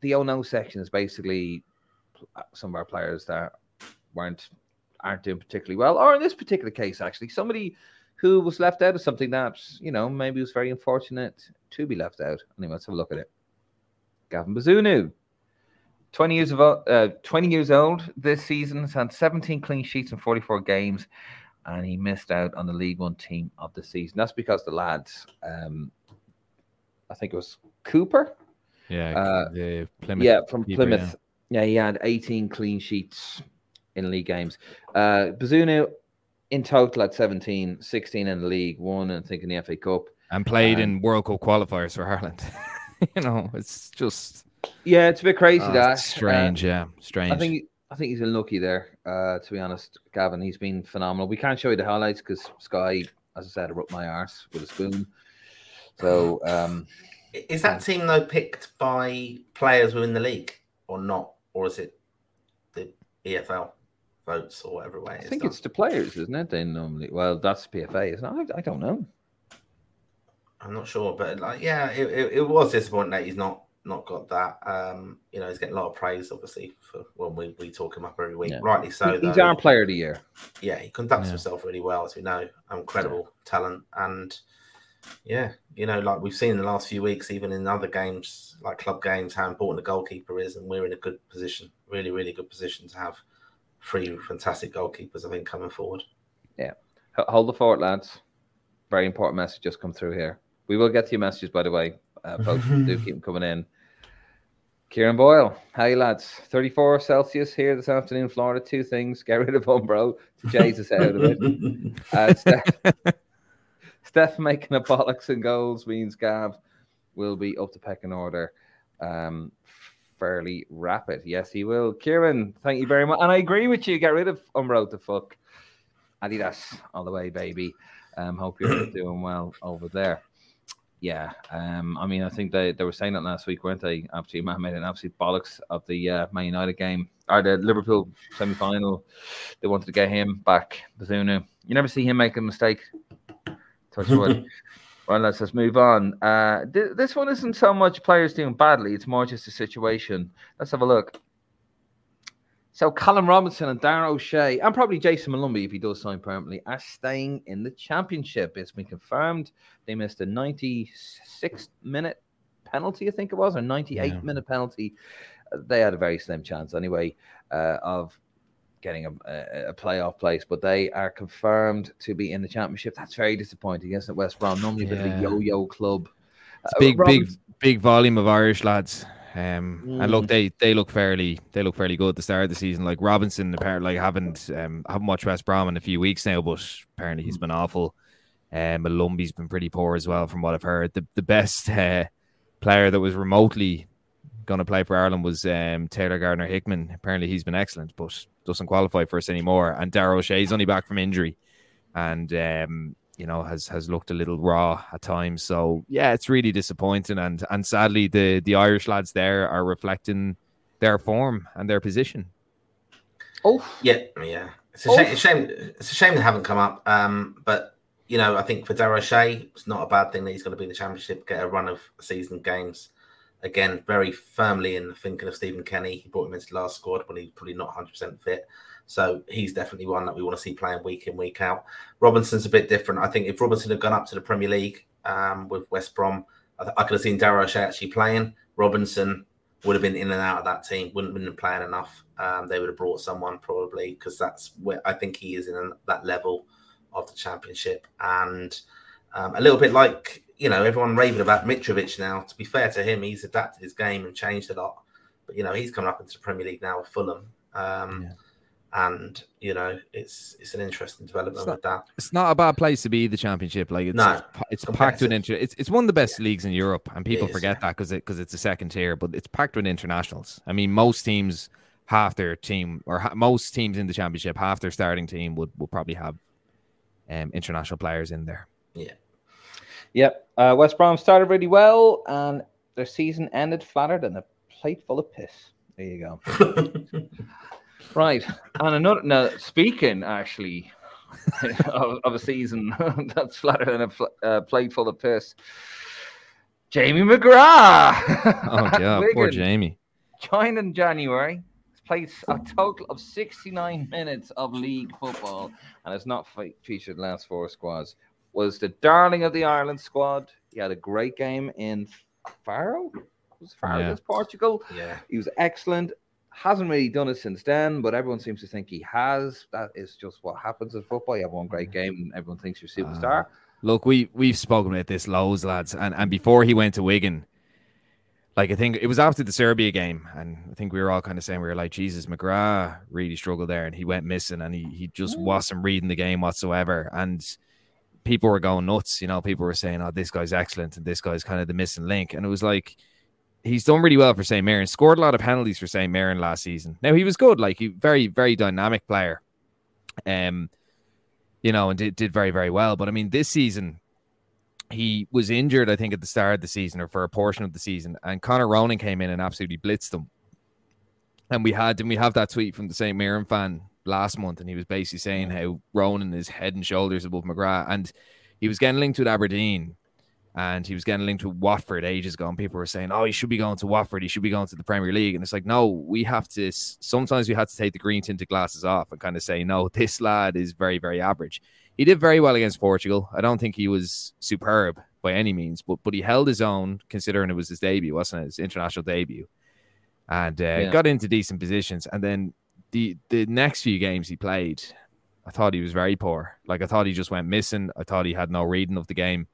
the oh no section is basically some of our players that weren't aren't doing particularly well, or in this particular case, actually, somebody who was left out of something that you know maybe was very unfortunate to be left out. Anyway, let's have a look at it. Gavin Bazunu 20 years of uh, 20 years old this season. Has had 17 clean sheets in 44 games, and he missed out on the League One team of the season. That's because the lads, um, I think it was Cooper. Yeah, uh, Plymouth yeah, from keeper, Plymouth. Yeah. yeah. he had 18 clean sheets in league games. Uh, Bazunu in total had 17, 16 in the league, one and I think in the FA Cup, and played um, in World Cup qualifiers for Ireland. <laughs> you know, it's just yeah, it's a bit crazy. Oh, that strange. Uh, yeah, strange. I think I think he's unlucky there. Uh, to be honest, Gavin, he's been phenomenal. We can't show you the highlights because Sky, as I said, rubbed my arse with a spoon. So, um, is that team though picked by players within the league or not, or is it the EFL votes or whatever way? I think it's the players, isn't it? They normally. Well, that's PFA, isn't it? I, I don't know. I'm not sure, but like, yeah, it, it, it was disappointing that he's not not got that. Um, you know, he's getting a lot of praise, obviously, for when we, we talk him up every week. Yeah. Rightly so. He's though. our player of the year. Yeah, he conducts yeah. himself really well, as we know. Incredible yeah. talent. And yeah, you know, like we've seen in the last few weeks, even in other games, like club games, how important the goalkeeper is. And we're in a good position, really, really good position to have three fantastic goalkeepers, I think, coming forward. Yeah. Hold the fort, lads. Very important message just come through here. We will get to your messages, by the way. Uh, folks, do <laughs> keep them coming in. Kieran Boyle, how you lads? 34 Celsius here this afternoon in Florida. Two things: get rid of Umbro to Jesus out of it. <laughs> Uh, Steph, Steph making a bollocks and goals means Gav will be up to pecking order um, fairly rapid. Yes, he will. Kieran, thank you very much. And I agree with you. Get rid of Umbro to fuck. Adidas all the way, baby. Um, hope you're doing well over there. Yeah, um, I mean, I think they, they were saying that last week, weren't they? Absolutely, man made an absolute bollocks of the uh, Man United game or the Liverpool semi final. They wanted to get him back, Bazunu. You never see him make a mistake. Touch wood. <laughs> well, let's just move on. Uh, th- this one isn't so much players doing badly; it's more just a situation. Let's have a look. So Callum Robinson and Dara O'Shea, and probably Jason Molumby, if he does sign permanently, are staying in the championship. It's been confirmed. They missed a 96 minute penalty, I think it was, or 98 yeah. minute penalty. They had a very slim chance anyway uh, of getting a, a, playoff place, but they are confirmed to be in the championship. That's very disappointing, isn't it? West Brom, normally yeah. a bit of a yo-yo club. It's uh, big, big, big volume of Irish lads. Um, mm. and look, mm. they they look fairly they look fairly good at the start of the season. Like Robinson, apparently, like haven't um haven't watched West Brom in a few weeks now, but apparently he's mm. been awful. Um, Molumby's been pretty poor as well, from what I've heard. The the best <laughs> uh, player that was remotely going to play for Ireland was um, Taylor Gardner Hickman. Apparently, he's been excellent, but doesn't qualify for us anymore. And Dara O'Shea's only back from injury, and um, you know has has looked a little raw at times. So yeah, it's really disappointing, and and sadly the the Irish lads there are reflecting their form and their position. Oh yeah, yeah. It's a, oh. shame, it's a shame. It's a shame they haven't come up. Um, but you know, I think for Dara O'Shea, it's not a bad thing that he's going to be in the championship, get a run of season games. Again, very firmly in the thinking of Stephen Kenny. He brought him into the last squad when he's probably not 100% fit. So he's definitely one that we want to see playing week in, week out. Robinson's a bit different. I think if Robinson had gone up to the Premier League um, with West Brom, I, th- I could have seen O'Shea actually playing. Robinson would have been in and out of that team, wouldn't have been playing enough. Um, they would have brought someone probably because that's where I think he is in that level of the championship. And um, a little bit like, you know, everyone raving about Mitrovic now. To be fair to him, he's adapted his game and changed a lot. But, you know, he's coming up into the Premier League now with Fulham. Um, yeah and you know it's it's an interesting development not, with that. It's not a bad place to be the championship. Like it's no, it's, it's packed with inter- it's it's one of the best yeah. leagues in Europe, and people forget that because it because it's a second tier, but it's packed with internationals. I mean, most teams half their team or ha- most teams in the championship half their starting team would will probably have um, international players in there. Yeah. Yep. Uh, West Brom started really well, and their season ended flatter than a plate full of piss. There you go. <laughs> Right. And another, now, speaking actually <laughs> of, of, a season <laughs> that's flatter than a fl- uh, plate full of piss, Jamie McGrath. <laughs> oh, yeah, poor Jamie. Joined in January, He's played a total of 69 minutes of league football and has not fe- featured last four squads. Was the darling of the Ireland squad. He had a great game in Faro. Was Faro yeah. Portugal? Yeah. He was excellent hasn't really done it since then, but everyone seems to think he has. That is just what happens in football. You have one great game, and everyone thinks you're a superstar. Uh, look, we we've spoken about this loads, lads, and and before he went to Wigan, like I think it was after the Serbia game, and I think we were all kind of saying we were like, Jesus, McGrath really struggled there, and he went missing, and he he just wasn't reading the game whatsoever, and people were going nuts. You know, people were saying, "Oh, this guy's excellent," and this guy's kind of the missing link, and it was like he's done really well for St. Mirren. Scored a lot of penalties for St. Mirren last season. Now he was good, like he very, very dynamic player. Um, you know, and did, did very, very well. But I mean, this season he was injured, I think, at the start of the season or for a portion of the season, and Connor Ronan came in and absolutely blitzed them. And we had and we have that tweet from the St. Mirren fan last month, and he was basically saying how Ronan is head and shoulders above McGrath, and he was getting linked with Aberdeen and he was getting linked with Watford ages ago. And people were saying, "Oh, he should be going to Watford. He should be going to the Premier League." And it's like, no, we have to. Sometimes we have to take the green tinted glasses off and kind of say, "No, <laughs> this lad is very, very average." He did very well against Portugal. I don't think he was superb by any means, but but he held his own considering it was his debut, wasn't it? His international debut, and uh, yeah. got into decent positions. And then the the next few games he played, I thought he was very poor. Like I thought he just went missing. I thought he had no reading of the game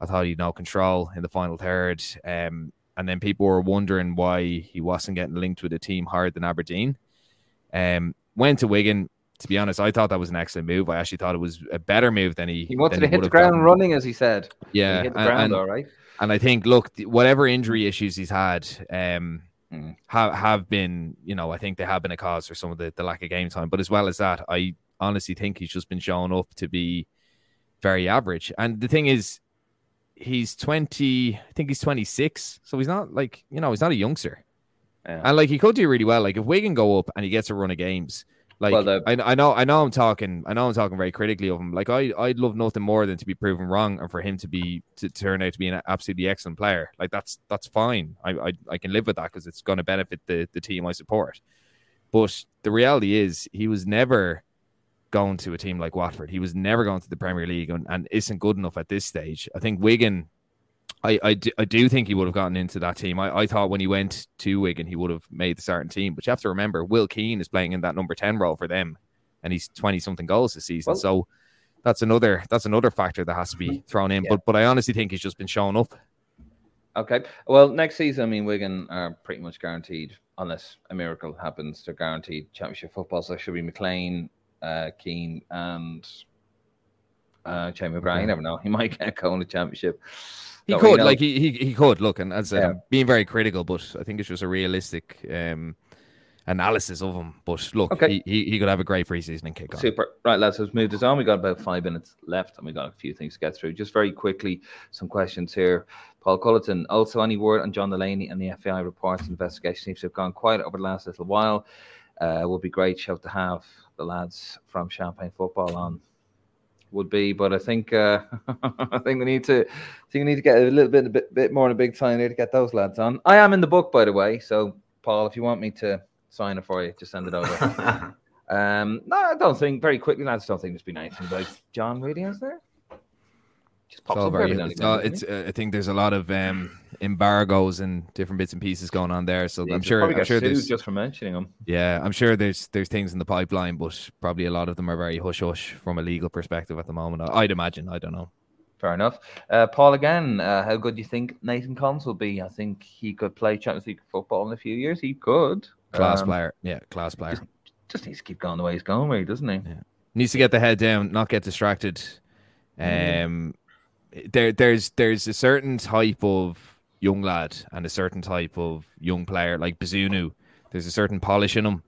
I thought he'd no control in the final third. Um, and then people were wondering why he wasn't getting linked with a team higher than Aberdeen. Um, went to Wigan. To be honest, I thought that was an excellent move. I actually thought it was a better move than he. He wanted to hit the ground running, as he said. Yeah, he hit the ground and, all right. And I think, look, whatever injury issues he's had, um, mm. have have been, you know, I think they have been a cause for some of the, the lack of game time. But as well as that, I honestly think he's just been shown up to be very average. And the thing is, he's 20, I think he's 26. So he's not like, you know, he's not a youngster. Yeah. And like he could do really well. Like if Wigan go up and he gets a run of games, like Well, the- I, I know, I know, I'm talking, I know, I'm talking very critically of him. Like I, I'd love nothing more than to be proven wrong and for him to be to turn out to be an absolutely excellent player. Like that's that's fine. I, I, I can live with that because it's going to benefit the the team I support. But the reality is, he was never going to a team like Watford. He was never going to the Premier League and, and isn't good enough at this stage. I think Wigan, I, I, do, I do think he would have gotten into that team. I, I thought when he went to Wigan, he would have made the starting team. But you have to remember, Will Keane is playing in that number 10 role for them, and he's 20 something goals this season. Well- so that's another that's another factor that has to be mm-hmm. thrown in. Yeah. But but I honestly think he's just been showing up. Okay. Well, next season, I mean, Wigan are pretty much guaranteed, unless a miracle happens, they're guaranteed championship football. So it should be McClean, uh, Keane, and uh, Jamie. You never know. He might get going to championship. He Don't could, like he, he he could look, and as I said, Yeah. I'm being very critical, but I think it's just a realistic um, analysis of him. But look, Okay. he, he he could have a great preseason and kick on. Super. Right, lads, let's move this on. We got about five minutes left and we got a few things to get through. Just very quickly, some questions here. Paul Culleton, also any word on John Delaney and the FBI reports and investigation seems to have gone quiet over the last little while. Uh, would be great show to have the lads from Champagne Football on. Would be, but I think uh, <laughs> I think we need to I think we need to get a little bit a bit, bit more in a big time there to get those lads on. I am in the book, by the way. So Paul, if you want me to sign it for you, just send it over. <laughs> Um, no, I don't think very quickly, lads. Don't think there's been anything about John really, has there? Just It's pops all up very- every now and it's all- it's, uh, I think there's a lot of um, embargoes and different bits and pieces going on there. So Yeah, I'm sure, I'm sure there's, just for mentioning him. yeah, I'm sure there's there's things in the pipeline, but probably a lot of them are very hush hush from a legal perspective at the moment. I- I'd imagine. I don't know. Fair enough. Uh, Paul, again, uh, how good do you think Nathan Collins will be? I think he could play Champions League football in a few years. He could. Class Um, player, yeah, class player. Just needs to keep going the way he's going, really, doesn't he? needs to get the head down, not get distracted. Um, there, there's there's a certain type of young lad and a certain type of young player like Bazunu. There's a certain polish in him.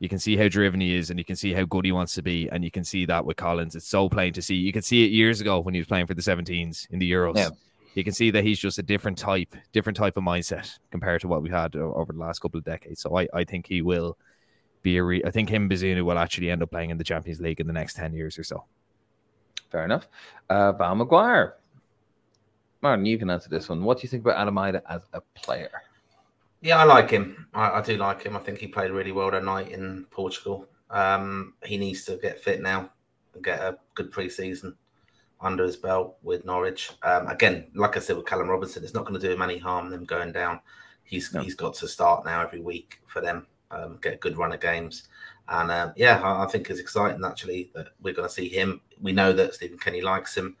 You can see how driven he is, and you can see how good he wants to be, and you can see that with Collins. It's so plain to see. You could see it years ago when he was playing for the 17s in the Euros. Yeah. You can see that he's just a different type, different type of mindset compared to what we've had over the last couple of decades. So I, I think he will be a re- I think him and Bazunu will actually end up playing in the Champions League in the next 10 years or so. Fair enough. Uh, Val McGuire. Martin, you can answer this one. What do you think about Adam Idah as a player? Yeah, I like him. I, I do like him. I think he played really well that night in Portugal. Um, he needs to get fit now and get a good pre-season under his belt with Norwich. Um, again, like I said with Callum Robinson, it's not going to do him any harm them going down. He's No. he's got to start now every week for them, um, get a good run of games. And um, yeah, I, I think it's exciting actually that we're going to see him. We know that Stephen Kenny likes him.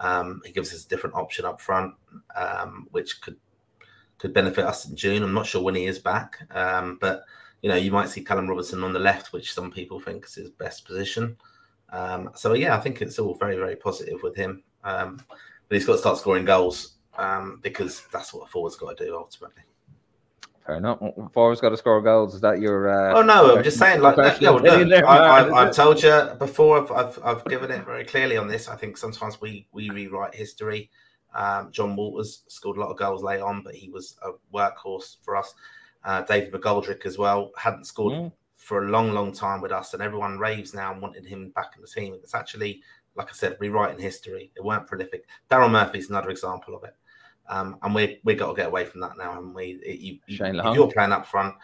Um, he gives us a different option up front, um, which could could benefit us in June. I'm not sure when he is back, um, but you know, you might see Callum Robinson on the left, which some people think is his best position. Um, so yeah, I think it's all very, very positive with him. Um, but he's got to start scoring goals um, because that's what a forward's got to do ultimately. Fair enough. Forwards got to score goals. Is that your? Uh, Oh no, I'm just saying. Like, no, look, I, I've told you before. I've, I've, I've given it very clearly on this. I think sometimes we we rewrite history. Um, Jon Walters scored a lot of goals late on, but he was a workhorse for us. Uh, David McGoldrick as well hadn't scored Mm. for a long, long time with us, and everyone raves now and wanted him back in the team. It's actually, like I said, rewriting history. They weren't prolific. Daryl Murphy's another example of it. Um, and we we got to get away from that now. And we, it, you, you, Shane if Long. you're playing up front,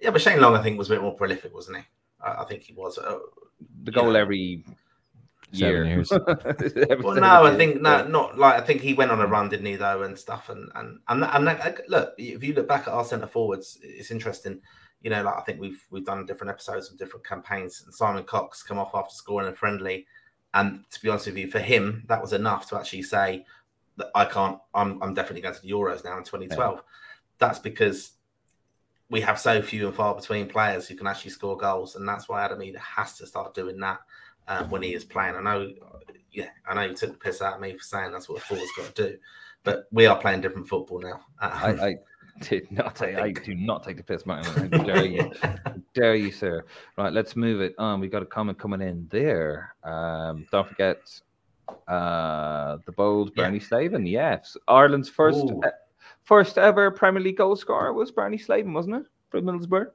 yeah, but Shane Long, I think, was a bit more prolific, wasn't he? I, I think he was. Uh, the goal Yeah. every Seven year. years. <laughs> Well, no, I think no, not like I think he went on a run, didn't he? Though, and stuff, and and and and that, look, if you look back at our centre forwards, it's interesting. You know, like I think we've we've done different episodes and different campaigns, and Simon Cox come off after scoring a friendly, and to be honest with you, for him, that was enough to actually say that I can't. I'm I'm definitely going to the Euros now in 2012. That's because we have so few and far between players who can actually score goals, and that's why Adam Idah has to start doing that um, when he is playing. I know, yeah, I know you took the piss out of me for saying that's what a forward's got to do, but we are playing different football now. I, Um, I did not take. I think- do not take the piss, Martin. I dare you. <laughs> dare you, sir. Right, let's move it on. We got a comment coming in there. Um, don't forget, Uh, the bold Yeah. Bernie Slaven, yes. Ireland's first uh, first ever Premier League goal scorer was Bernie Slaven, wasn't it? For Middlesbrough.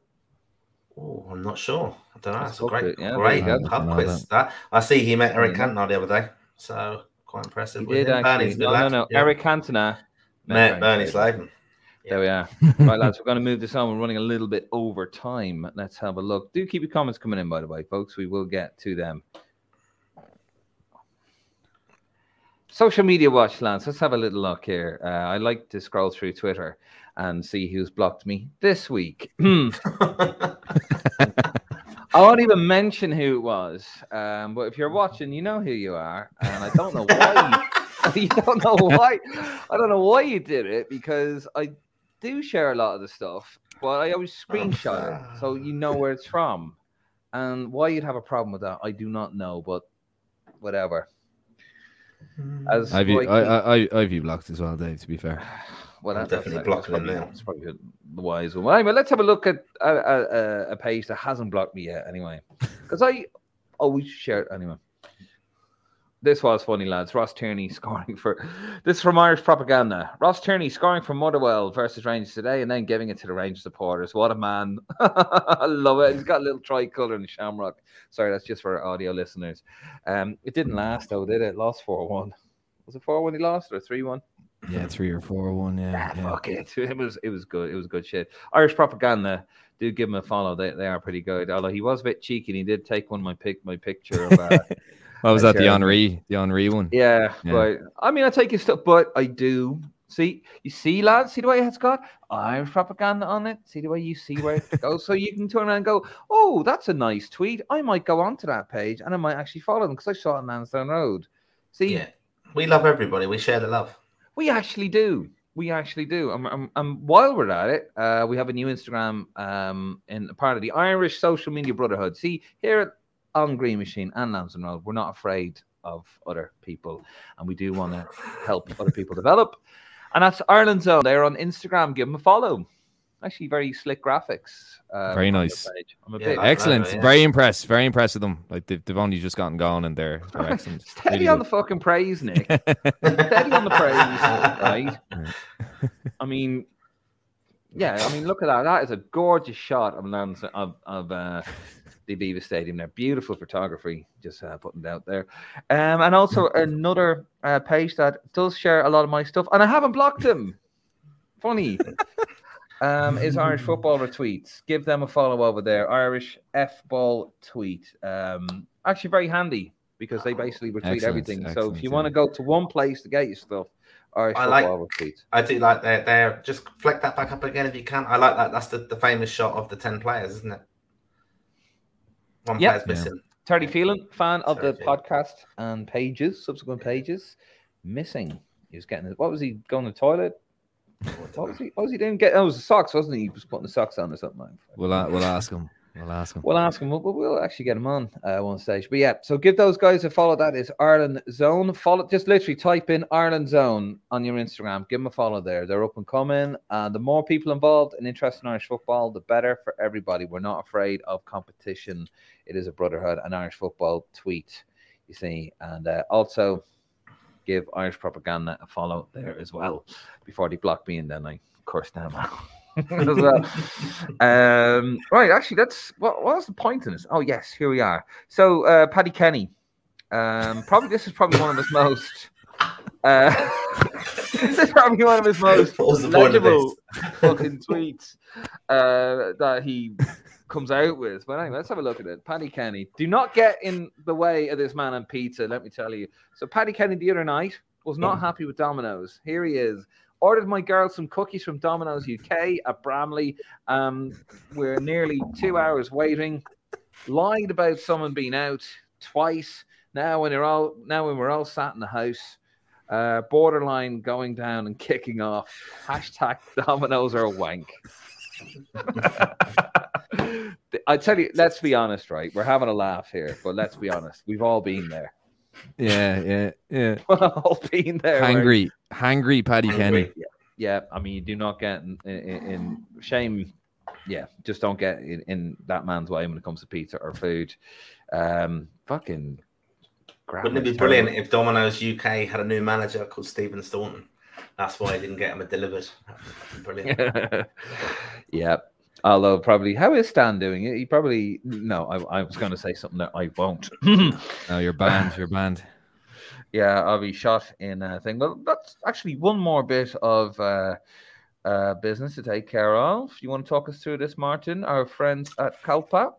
Oh, I'm not sure. I don't know. Let's That's a great, it, yeah, great you pub quiz. That I see he met Eric Yeah. Cantona the other day, so quite impressive. He with did him. actually. Bernie's No, no, no. Yeah. Eric Cantona. met Bernie Slaven. There we are. right, lads, <laughs> we're going to move this on. We're running a little bit over time. Let's have a look. Do keep your comments coming in, by the way, folks. We will get to them. Social media watch, lads. Let's have a little look here. Uh, I like to scroll through Twitter and see who's blocked me this week. <laughs> <laughs> I won't even mention who it was, um, but if you're watching, you know who you are, and I don't know why. You, <laughs> you don't know why. I don't know why you did it because I do share a lot of the stuff, but I always screenshot it so you know where it's from. And why you'd have a problem with that, I do not know, but whatever. Hmm. As I've you, like- I, I, I, I've blocked as well, Dave. To be fair, <sighs> well, I'm that- that's- definitely that's blocking them probably- now. That's probably the wise one. Well, anyway, let's have a look at a, a, a- a page that hasn't blocked me yet. Anyway, <laughs> because I always share it anyway. This was funny, lads. Ross Tierney <laughs> scoring for this is from Irish propaganda. Ross Tierney scoring for Motherwell versus Rangers today, and then giving it to the Rangers supporters. What a man! <laughs> I love it. He's got a little tricolour and shamrock. Sorry, that's just for audio listeners. Um, it didn't last though, did it? Lost four one. Was it four one he lost or three one? yeah, three or four, one, yeah. Ah, yeah. fuck it. <laughs> It was it was good. It was good shit. Irish propaganda. Do give him a follow. They, they are pretty good. Although he was a bit cheeky and he did take one of my pic my picture of uh, What was I that? The share- Henri, the Henri one. yeah, Yeah. But I mean I take his stuff, but I do see you see lads, see the way it's got Irish propaganda on it. See the way you see where it goes. so you can turn around and go, Oh, that's a nice tweet. I might go onto that page and I might actually follow them because I saw it on Lansdowne Road. See, Yeah, we love everybody. We share the love. We actually do. We actually do. And, and, and while we're at it, uh, we have a new Instagram um, in part of the Irish Social Media Brotherhood. See, here at on Green Machine and Lansdowne Road, we're not afraid of other people, and we do want to help other people develop. And that's Ireland's Own. They're on Instagram. Give them a follow. Actually, very slick graphics. uh, Very nice. I'm a Yeah, bit like- Excellent. yeah. Very impressed. Very impressed with them. Like they've, they've only just gotten going and they're, they're <laughs> excellent. steady Really on the fucking praise, Nick. <laughs> steady on the praise, right? <laughs> I mean, yeah, I mean, look at that. That is a gorgeous shot of Lance of, of uh, the Aviva Stadium. There, beautiful photography. Just uh, putting it out there, um, and also another uh, page that does share a lot of my stuff, and I haven't blocked him. Funny. <laughs> Um, is Irish football retweets. Give them a follow over there. Irish F ball tweet. Um, actually, very handy because they basically retweet Excellent, everything. so if you yeah. want to go to one place to get your stuff, Irish I like- football retweets. I do like that. There, just flick that back up again if you can. I like that. That's the, the famous shot of the ten players, isn't it? One Yeah. player's missing. Terry Phelan, fan of the Phelan. podcast and pages, subsequent pages, missing. He was getting. What was he going to the toilet? What was he? What was he doing? Get. Oh, it was the socks, wasn't he? He was putting the socks on or something. like that. We'll, uh, we'll ask him. We'll ask him. We'll ask him. We'll, we'll actually get him on uh, one stage. But yeah, so give those guys a follow. That is Ireland's Own. Follow. Just literally type in Ireland's Own on your Instagram. Give them a follow there. They're up and coming. And the more people involved and interested in Irish football, the better for everybody. We're not afraid of competition. It is a brotherhood. An Irish football tweet, you see, and uh, also give Irish propaganda a follow there as well. Before they block me, and then I curse them out. <laughs> <laughs> as well. Um, right, actually, that's what, what was the point in this? Oh, yes, here we are. So, uh, Paddy Kenny, um, probably this is probably one of his most. <laughs> Uh, <laughs> this is probably one of his most What was the point of legible fucking tweets uh, that he comes out with. But anyway, let's have a look at it. Paddy Kenny, do not get in the way of this man and pizza. Let me tell you. So, Paddy Kenny the other night was not happy with Domino's. Here he is. Ordered my girl some cookies from Domino's UK at Bramley. Um, we're nearly two hours waiting. Lied about someone being out twice. Now when they're all now when we're all sat in the house, uh, borderline going down and kicking off. Hashtag <laughs> Domino's are a wank. <laughs> I tell you, let's be honest, right? We're having a laugh here, but let's be honest. We've all been there. Yeah, yeah, yeah. <laughs> We've all been there. where- Hangry, hangry Paddy Kenny. Yeah, yeah. I mean, you do not get in, in, in shame. Yeah, just don't get in, in that man's way when it comes to pizza or food. Um, fucking Wouldn't it be brilliant if Domino's UK had a new manager called Stephen Staunton? That's why I didn't get him a delivered. Brilliant. <laughs> yeah. Although probably, how is Stan doing it? He probably no. I, I was going to say something that I won't. <laughs> no, you're banned. You're banned. Yeah, I'll be shot in a thing. Well, that's actually one more bit of uh, uh, business to take care of. You want to talk us through this, Martin? Our friends at Calpa.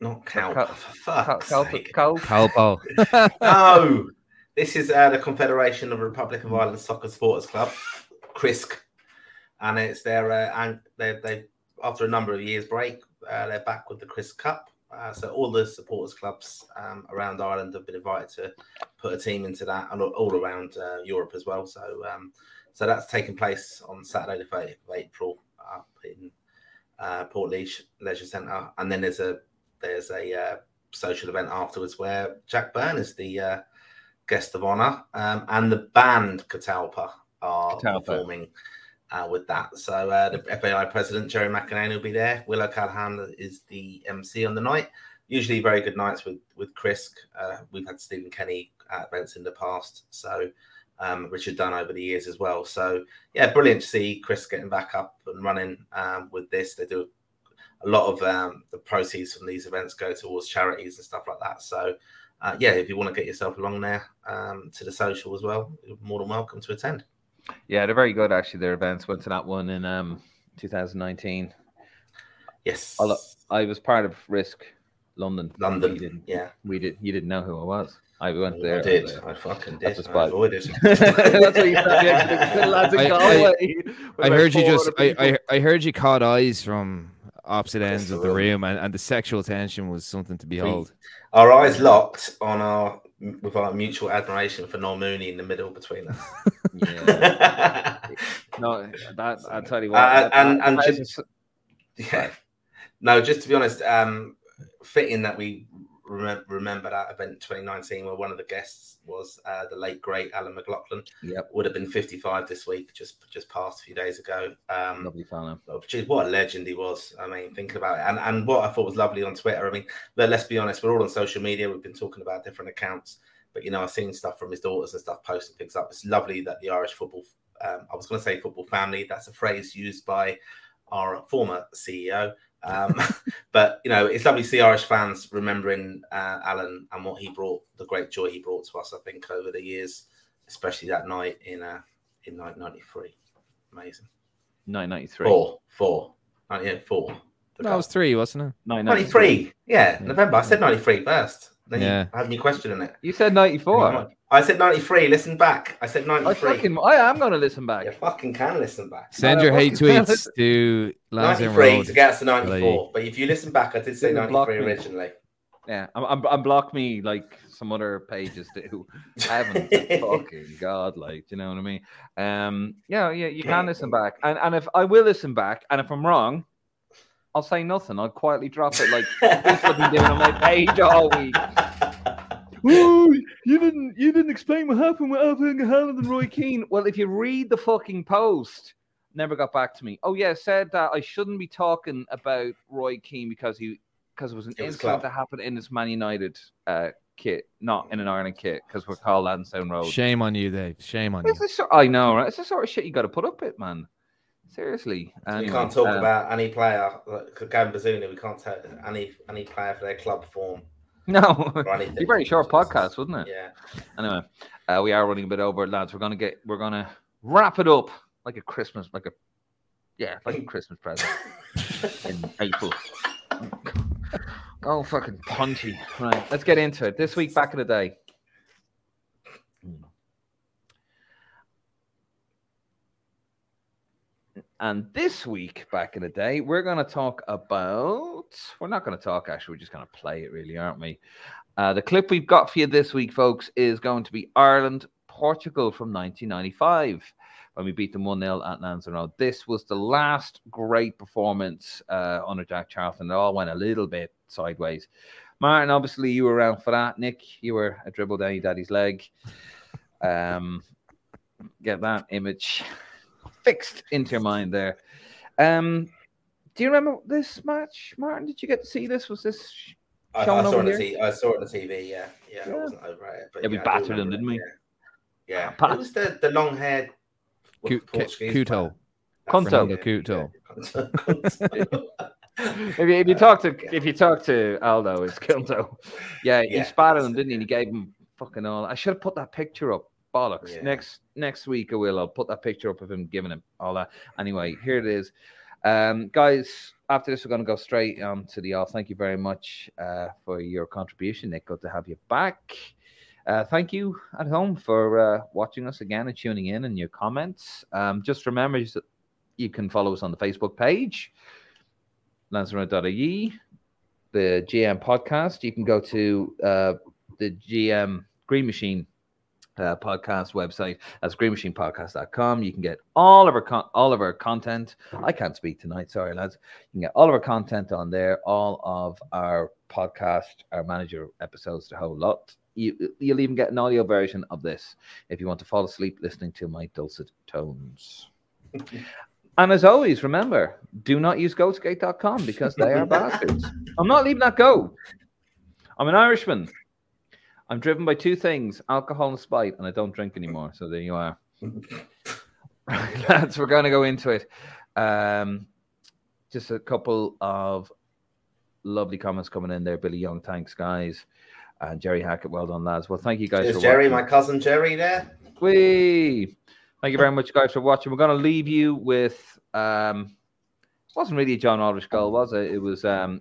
Not Calpa. Cal- for Calpa. Calpa. Calpa. no, this is uh, the Confederation of Republic of Ireland Soccer Supporters Club, CRISC, and it's their uh, and they they after a number of years break, uh, they're back with the CRISC Cup. Uh, so all the supporters clubs um, around Ireland have been invited to put a team into that, and all around uh, Europe as well. So, um, so that's taking place on Saturday, the 30th of April, up in uh, Portlaoise Leisure Centre, and then there's a there's a uh, social event afterwards where Jack Byrne is the uh, guest of honour, um, and the band Catalpa are Catalpa. performing uh, with that. So uh, the FAI president Gerry McAnaney will be there. Willow O'Callaghan is the MC on the night. Usually very good nights with with CRISC. Uh, we've had Stephen Kenny at events in the past, so um, Richard Dunne over the years as well. So yeah, brilliant to see CRISC getting back up and running um, with this. They do a lot of um, the proceeds from these events go towards charities and stuff like that. So uh, yeah, if you want to get yourself along there um, to the social as well, you're more than welcome to attend. Yeah, they're very good actually. Their events went to that one in um 2019. Yes, I was part of Risk London. London, we didn't, yeah, we did. You didn't know who I was. I went there. I did. I, I fucking did. That's I avoided. <laughs> <laughs> That's what you said. lads in Galway. I, I heard you just. I, I, I heard you caught eyes from opposite ends of the room, and, and the sexual tension was something to behold. Our eyes locked on our with our mutual admiration for Noel Mooney in the middle between us. yeah. <laughs> no, that I tell you what, uh, that, and that, and that just, <laughs> yeah, no, just to be honest, um, fitting that we remember, remember that event in 2019 where one of the guests was uh, the late great Alan McLoughlin. Yep. Would have been 55 this week, just just passed a few days ago. Um, lovely fellow. What a legend he was. I mean, thinking about it. And, and what I thought was lovely on Twitter, I mean, let's be honest, we're all on social media. We've been talking about different accounts. But, you know, I've seen stuff from his daughters and stuff posting things up. It's lovely that the Irish football, um, I was going to say football family, that's a phrase used by our former CEO, um, <laughs> but you know, it's lovely to see Irish fans remembering uh, Alan and what he brought, the great joy he brought to us. I think over the years, especially that night in uh, in 1993, amazing. 1993. Four, four, 1994. That was three, wasn't it? 93. Yeah, November. I said 93 first. Then yeah. you had me questioning it. You said 94. I said 93. Listen back. I said 93. I, fucking, I am going to listen back. You fucking can listen back. Send your hate tweets to 93 to get us to 94. But if you listen back, I did say 93 originally. Yeah, I'm, I'm, I'm block me like some other pages do. <laughs> I haven't fucking god, like, do you know what I mean? Um, yeah, yeah, you can listen back, and and if I will listen back, and if I'm wrong, I'll say nothing. I'll quietly drop it like <laughs> this I've been doing on my page all week. Ooh, you didn't you didn't explain what happened with Alf-Inge Haaland and Roy Keane. Well, if you read the fucking post, never got back to me. Oh yeah, said that I shouldn't be talking about Roy Keane because he because it was an it was incident that happened in this Man United uh, kit, not in an Ireland kit, because we're called Lansdowne Road. Shame on you, Dave. Shame on it's you. I know, right? It's the sort of shit you got to put up with, man. Seriously, we can't talk um, about any player like Gavin Bazunu. We can't tell any any player for their club form. <laughs> No, it'd be very short podcast, wouldn't it? Yeah. Anyway, uh, we are running a bit over, lads. We're gonna get we're gonna wrap it up like a Christmas, like a yeah, like a <laughs> Christmas present in April. <laughs> Oh, fucking punty. Right, let's get into it. This week, back in the day. And this week, back in the day, we're going to talk about. We're not going to talk, actually. We're just going to play it, really, aren't we? Uh, the clip we've got for you this week, folks, is going to be Ireland Portugal from 1995 when we beat them 1 0 at Lansdowne Road. This was the last great performance uh, under Jack Charlton. It all went a little bit sideways. Martin, obviously, you were around for that. Nick, you were a dribble down your daddy's leg. <laughs> Um, get that image fixed into your mind there. Um, do you remember this match, Martin? Did you get to see this? Was this I, I saw over it on here? the t- I saw it on the TV. Yeah, yeah, Yeah. I wasn't over at it. But Yeah, we I battered him, didn't we? Yeah, yeah. Pat- it was the the long haired Kuto. Cu- Couto. Conto. Fernando Couto. If you, if you talk to if you talk to Aldo, it's Kilto. <laughs> Yeah, he Yeah, spat at him, didn't he? And he gave him fucking all. I should have put that picture up. Bollocks. Yeah. Next next week I will. I'll put that picture up of him giving him all that. Anyway, here it is. Um, guys, after this, we're going to go straight on to the off. Thank you very much uh, for your contribution, Nick. Good to have you back. Uh, thank you at home for uh, watching us again and tuning in and your comments. Um, just remember that you can follow us on the Facebook page, lanzarote.ie, the GM podcast. You can go to uh, the GM Green Machine uh, podcast website. That's greenmachinepodcast.com. You can get all of our con- all of our content. I can't speak tonight, sorry lads. You can get all of our content on there, all of our podcast, our manager episodes, the whole lot. You, you'll even get an audio version of this if you want to fall asleep listening to my dulcet tones. <laughs> and as always, remember, do not use gotogate.com because they are <laughs> bastards. I'm not leaving that go. I'm an Irishman. I'm driven by two things alcohol and spite, and I don't drink anymore. So there you are. <laughs> Right, <laughs> lads, we're going to go into it. Um, just a couple of lovely comments coming in there. Billy Young, thanks, guys. And Jerry Hackett, well done, lads. Well, thank you guys Is for Jerry, watching. my cousin Jerry, there? Whee! Thank you very much, guys, for watching. We're going to leave you with. Um, it wasn't really a John Aldridge goal, was it? It was. Um,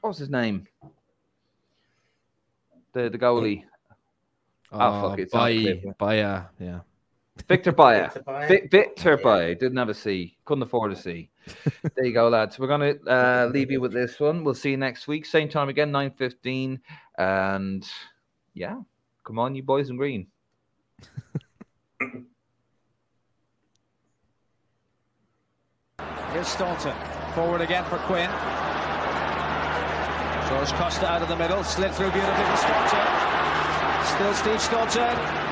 what was his name? The the goalie, Oh, fuck, it's on by, the clip. by, uh, yeah. Victor Baía. Victor Baía? Victor Yeah. Baía didn't have a C, couldn't afford a C. <laughs> there you go, lads. We're gonna uh, leave you with this one. We'll see you next week, same time again, nine fifteen, and yeah, come on, you boys in green. <laughs> Here's Staunton. Forward again for Quinn. George Costa out of the middle. Slid through beautifully Staunton. Still Steve Staunton.